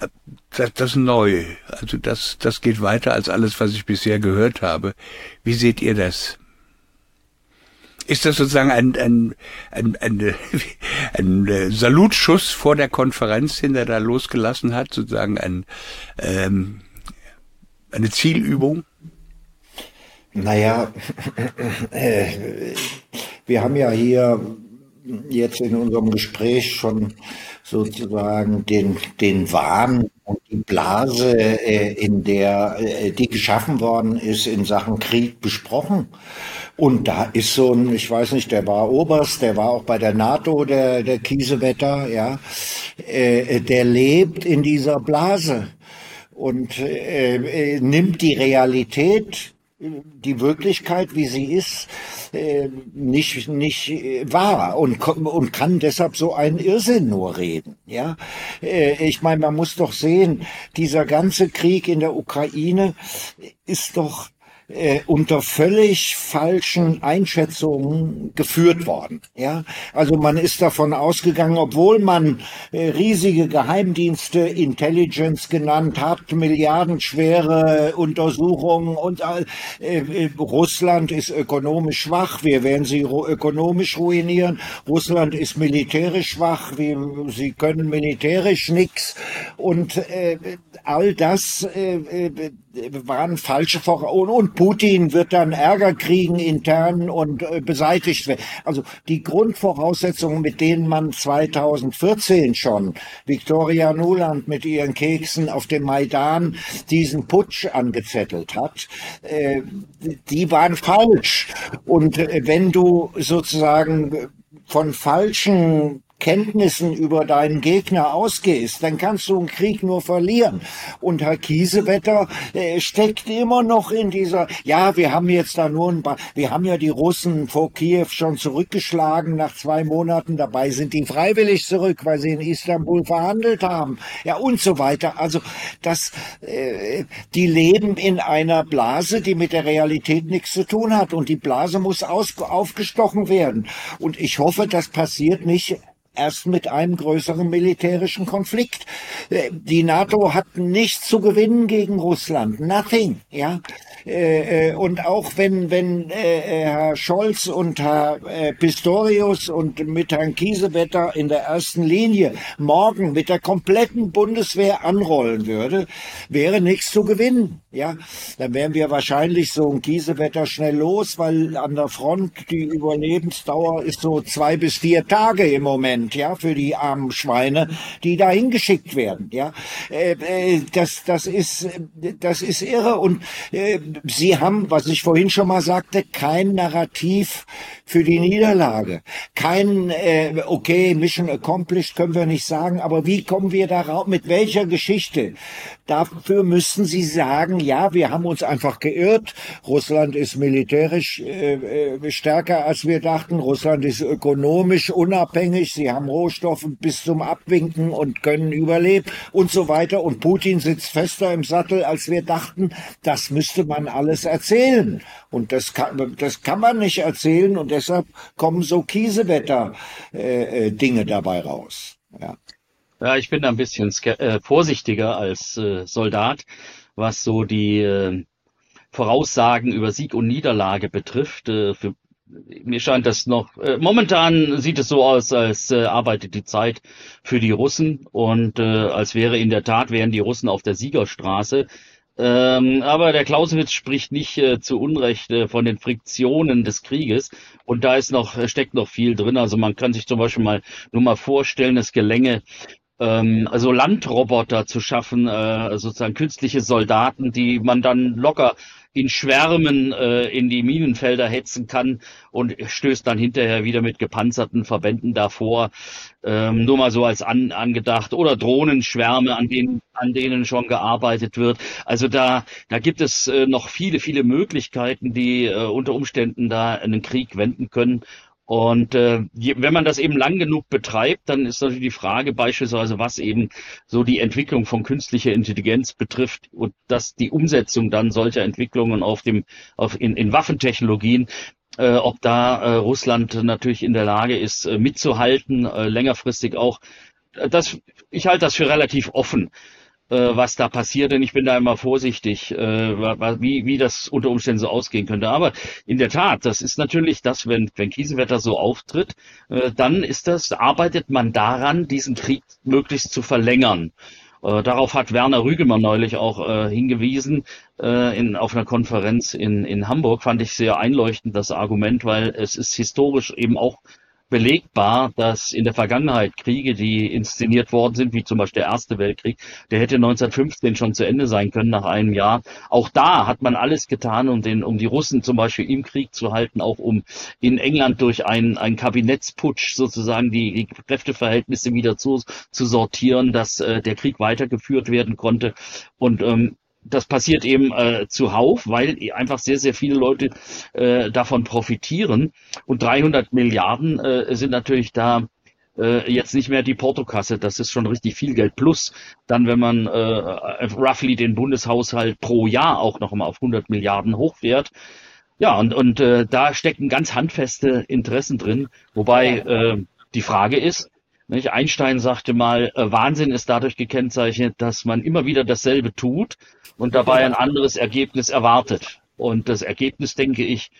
das, das neu. Also das, das geht weiter als alles, was ich bisher gehört habe. Wie seht ihr das? Ist das sozusagen ein, ein, ein, ein, ein, ein Salutschuss vor der Konferenz, den er da losgelassen hat, sozusagen ein, ähm, eine Zielübung? Naja, äh, wir haben ja hier jetzt in unserem Gespräch schon sozusagen den, den Wahn und die Blase, äh, in der äh, die geschaffen worden ist in Sachen Krieg besprochen. Und da ist so ein, ich weiß nicht, der war Oberst, der war auch bei der NATO, der, der Kiesewetter, ja, äh, der lebt in dieser Blase und äh, äh, nimmt die Realität, die Wirklichkeit, wie sie ist, äh, nicht, nicht äh, wahr und, und kann deshalb so einen Irrsinn nur reden. Ja, äh, ich meine, man muss doch sehen, dieser ganze Krieg in der Ukraine ist doch äh, unter völlig falschen Einschätzungen geführt worden. Ja, also man ist davon ausgegangen, obwohl man äh, riesige Geheimdienste, Intelligence genannt hat, milliardenschwere Untersuchungen und äh, äh, Russland ist ökonomisch schwach, wir werden sie ökonomisch ruinieren. Russland ist militärisch schwach, wir, sie können militärisch nichts und äh, all das äh, äh waren falsche Voraussetzungen und Putin wird dann Ärger kriegen intern und äh, beseitigt werden. Also die Grundvoraussetzungen, mit denen man 2014 schon Viktoria Nuland mit ihren Keksen auf dem Maidan diesen Putsch angezettelt hat, äh, die waren falsch. Und äh, wenn du sozusagen von falschen Kenntnissen über deinen Gegner ausgehst, dann kannst du einen Krieg nur verlieren. Und Herr Kiesewetter äh, steckt immer noch in dieser, ja, wir haben jetzt da nur ein paar, wir haben ja die Russen vor Kiew schon zurückgeschlagen nach zwei Monaten, dabei sind die freiwillig zurück, weil sie in Istanbul verhandelt haben, ja und so weiter. Also das, äh, die leben in einer Blase, die mit der Realität nichts zu tun hat und die Blase muss aus, aufgestochen werden. Und ich hoffe, das passiert nicht erst mit einem größeren militärischen Konflikt. Äh, die NATO hat nichts zu gewinnen gegen Russland. Nothing, ja. Äh, äh, und auch wenn, wenn Herr Scholz und Herr Pistorius und mit Herrn Kiesewetter in der ersten Linie morgen mit der kompletten Bundeswehr anrollen würde, wäre nichts zu gewinnen. Ja, dann wären wir wahrscheinlich so ein Kiesewetter schnell los, weil an der Front die Überlebensdauer ist so zwei bis vier Tage im Moment, ja, für die armen Schweine, die da hingeschickt werden, ja. Äh, das, das ist, das ist irre und äh, sie haben, was ich vorhin schon mal sagte, kein Narrativ für die Niederlage. Kein, äh, okay, Mission accomplished können wir nicht sagen, aber wie kommen wir da raus? Mit welcher Geschichte? Dafür müssten sie sagen, ja, wir haben uns einfach geirrt. Russland ist militärisch äh, äh, stärker, als wir dachten. Russland ist ökonomisch unabhängig. Sie haben Rohstoffe bis zum Abwinken und können überleben und so weiter. Und Putin sitzt fester im Sattel, als wir dachten. Das müsste man alles erzählen. Und das kann, das kann man nicht erzählen. Und deshalb kommen so Kiesewetter-Dinge äh, äh dabei raus. Ja. Ja, ich bin ein bisschen äh, vorsichtiger als äh, Soldat, was so die äh, Voraussagen über Sieg und Niederlage betrifft. Äh, für, mir scheint das noch, äh, momentan sieht es so aus, als äh, arbeitet die Zeit für die Russen und äh, als wäre in der Tat, wären die Russen auf der Siegerstraße. Ähm, aber der Clausewitz spricht nicht äh, zu Unrecht äh, von den Friktionen des Krieges. Und da ist noch, steckt noch viel drin. Also man kann sich zum Beispiel mal nur mal vorstellen, es gelänge ähm, also Landroboter zu schaffen, äh, sozusagen künstliche Soldaten, die man dann locker in Schwärmen äh, in die Minenfelder hetzen kann und stößt dann hinterher wieder mit gepanzerten Verbänden davor. Ähm, nur mal so als an, angedacht. Oder Drohnenschwärme, an denen, an denen schon gearbeitet wird. Also da, da gibt es äh, noch viele, viele Möglichkeiten, die äh, unter Umständen da einen Krieg wenden können. Und äh, wenn man das eben lang genug betreibt, dann ist natürlich die Frage beispielsweise, was eben so die Entwicklung von künstlicher Intelligenz betrifft und dass die Umsetzung dann solcher Entwicklungen auf dem, auf in, in Waffentechnologien, äh, ob da äh, Russland natürlich in der Lage ist, äh, mitzuhalten, äh, längerfristig auch. Das, ich halte das für relativ offen äh, was da passiert, denn ich bin da immer vorsichtig, äh, wie, wie das unter Umständen so ausgehen könnte. Aber in der Tat, das ist natürlich das, wenn, wenn Kiesewetter so auftritt, äh, dann ist das, arbeitet man daran, diesen Krieg möglichst zu verlängern. Äh, darauf hat Werner Rügemann neulich auch äh, hingewiesen äh, in, auf einer Konferenz in, in Hamburg. Fand ich sehr einleuchtend das Argument, weil es ist historisch eben auch belegbar, dass in der Vergangenheit Kriege, die inszeniert worden sind, wie zum Beispiel der Erste Weltkrieg, der hätte 1915 schon zu Ende sein können nach einem Jahr. Auch da hat man alles getan, um, den, um die Russen zum Beispiel im Krieg zu halten, auch um in England durch einen, einen Kabinettsputsch sozusagen die, die Kräfteverhältnisse wieder zu, zu sortieren, dass äh, der Krieg weitergeführt werden konnte. Und ähm, das passiert eben äh, zuhauf, weil einfach sehr, sehr viele Leute äh, davon profitieren. Und 300 Milliarden äh, sind natürlich da äh, jetzt nicht mehr die Portokasse. Das ist schon richtig viel Geld. Plus dann, wenn man äh, roughly den Bundeshaushalt pro Jahr auch noch mal auf 100 Milliarden hochfährt. Ja, und, und äh, da stecken ganz handfeste Interessen drin. Wobei äh, die Frage ist, nicht? Einstein sagte mal, äh, Wahnsinn ist dadurch gekennzeichnet, dass man immer wieder dasselbe tut und dabei ein anderes Ergebnis erwartet. Und das Ergebnis, denke ich,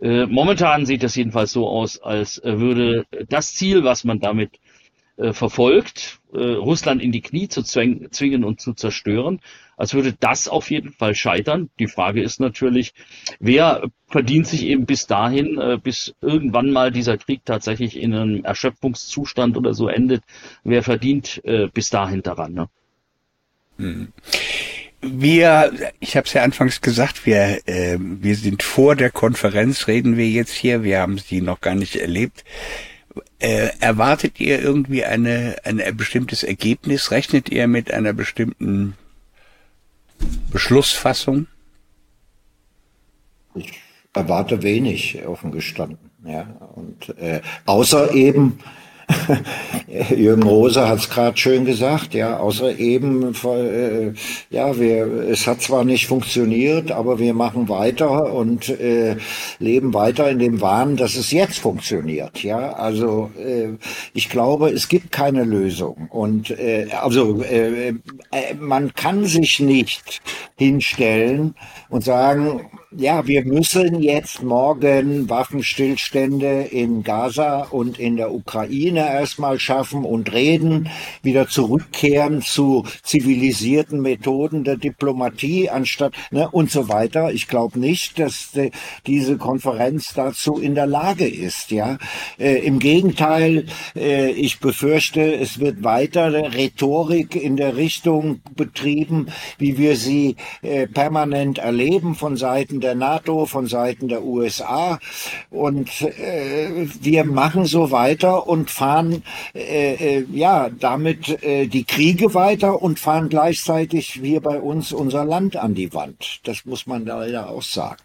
äh, momentan sieht es jedenfalls so aus, als äh, würde das Ziel, was man damit äh, verfolgt, äh, Russland in die Knie zu zwingen und zu zerstören, als würde das auf jeden Fall scheitern. Die Frage ist natürlich, wer verdient sich eben bis dahin, äh, bis irgendwann mal dieser Krieg tatsächlich in einem Erschöpfungszustand oder so endet, wer verdient bis dahin daran? Ne? Hm. Wir, ich habe es ja anfangs gesagt, wir, wir sind vor der Konferenz, reden wir jetzt hier, wir haben sie noch gar nicht erlebt. Äh, erwartet ihr irgendwie eine, ein bestimmtes Ergebnis? Rechnet ihr mit einer bestimmten Beschlussfassung? Ich erwarte wenig, offen gestanden. Ja, und äh, außer eben Jürgen Rose hat es gerade schön gesagt, ja, außer eben, äh, ja, wir, es hat zwar nicht funktioniert, aber wir machen weiter und äh, leben weiter in dem Wahn, dass es jetzt funktioniert, ja. Also äh, ich glaube, es gibt keine Lösung und äh, also äh, äh man kann sich nicht hinstellen und sagen, ja, wir müssen jetzt morgen Waffenstillstände in Gaza und in der Ukraine erstmal schaffen und reden, wieder zurückkehren zu zivilisierten Methoden der Diplomatie anstatt ne, und so weiter. Ich glaube nicht, dass de, diese Konferenz dazu in der Lage ist. Ja, äh, im Gegenteil, äh, ich befürchte, es wird weiter Rhetorik in der Richtung betrieben, wie wir sie äh, permanent erleben von Seiten der NATO, von Seiten der USA. Und äh, wir machen so weiter und fahren äh, äh, ja damit äh, die Kriege weiter und fahren gleichzeitig hier bei uns unser Land an die Wand. Das muss man leider auch sagen.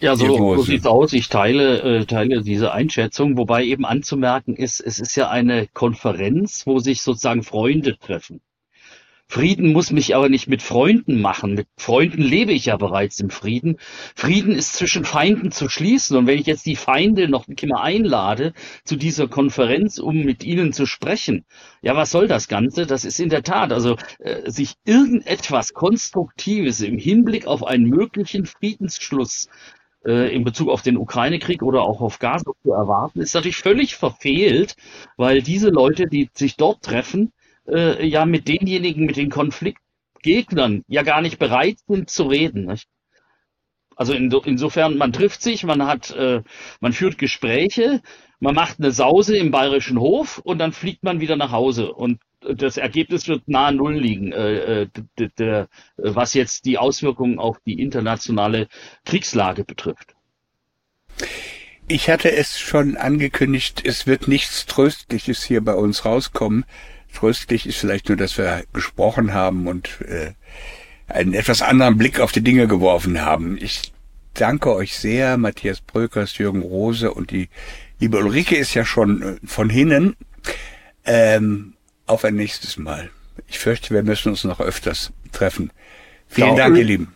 Ja, so, so sieht's aus. Ich teile, äh, teile diese Einschätzung, wobei eben anzumerken ist, es ist ja eine Konferenz, wo sich sozusagen Freunde treffen. Frieden muss mich aber nicht mit Freunden machen. Mit Freunden lebe ich ja bereits im Frieden. Frieden ist zwischen Feinden zu schließen. Und wenn ich jetzt die Feinde noch immer einlade zu dieser Konferenz, um mit ihnen zu sprechen, ja, was soll das Ganze? Das ist in der Tat, also äh, sich irgendetwas Konstruktives im Hinblick auf einen möglichen Friedensschluss äh, in Bezug auf den Ukraine-Krieg oder auch auf Gaza zu erwarten, ist natürlich völlig verfehlt, weil diese Leute, die sich dort treffen, äh, ja mit denjenigen, mit den Konfliktgegnern ja gar nicht bereit sind zu reden. Nicht? Also in, insofern, man trifft sich, man hat, äh, man führt Gespräche, man macht eine Sause im bayerischen Hof und dann fliegt man wieder nach Hause. Und das Ergebnis wird nahe Null liegen, äh, äh, was jetzt die Auswirkungen auf die internationale Kriegslage betrifft. Ich hatte es schon angekündigt, es wird nichts Tröstliches hier bei uns rauskommen. Tröstlich ist vielleicht nur, dass wir gesprochen haben und äh, einen etwas anderen Blick auf die Dinge geworfen haben. Ich danke euch sehr, Matthias Brökers, Jürgen Rose und die liebe Ulrike ist ja schon äh, von hinnen. Ähm, auf ein nächstes Mal. Ich fürchte, wir müssen uns noch öfters treffen. Vielen Dank, ihr Lieben.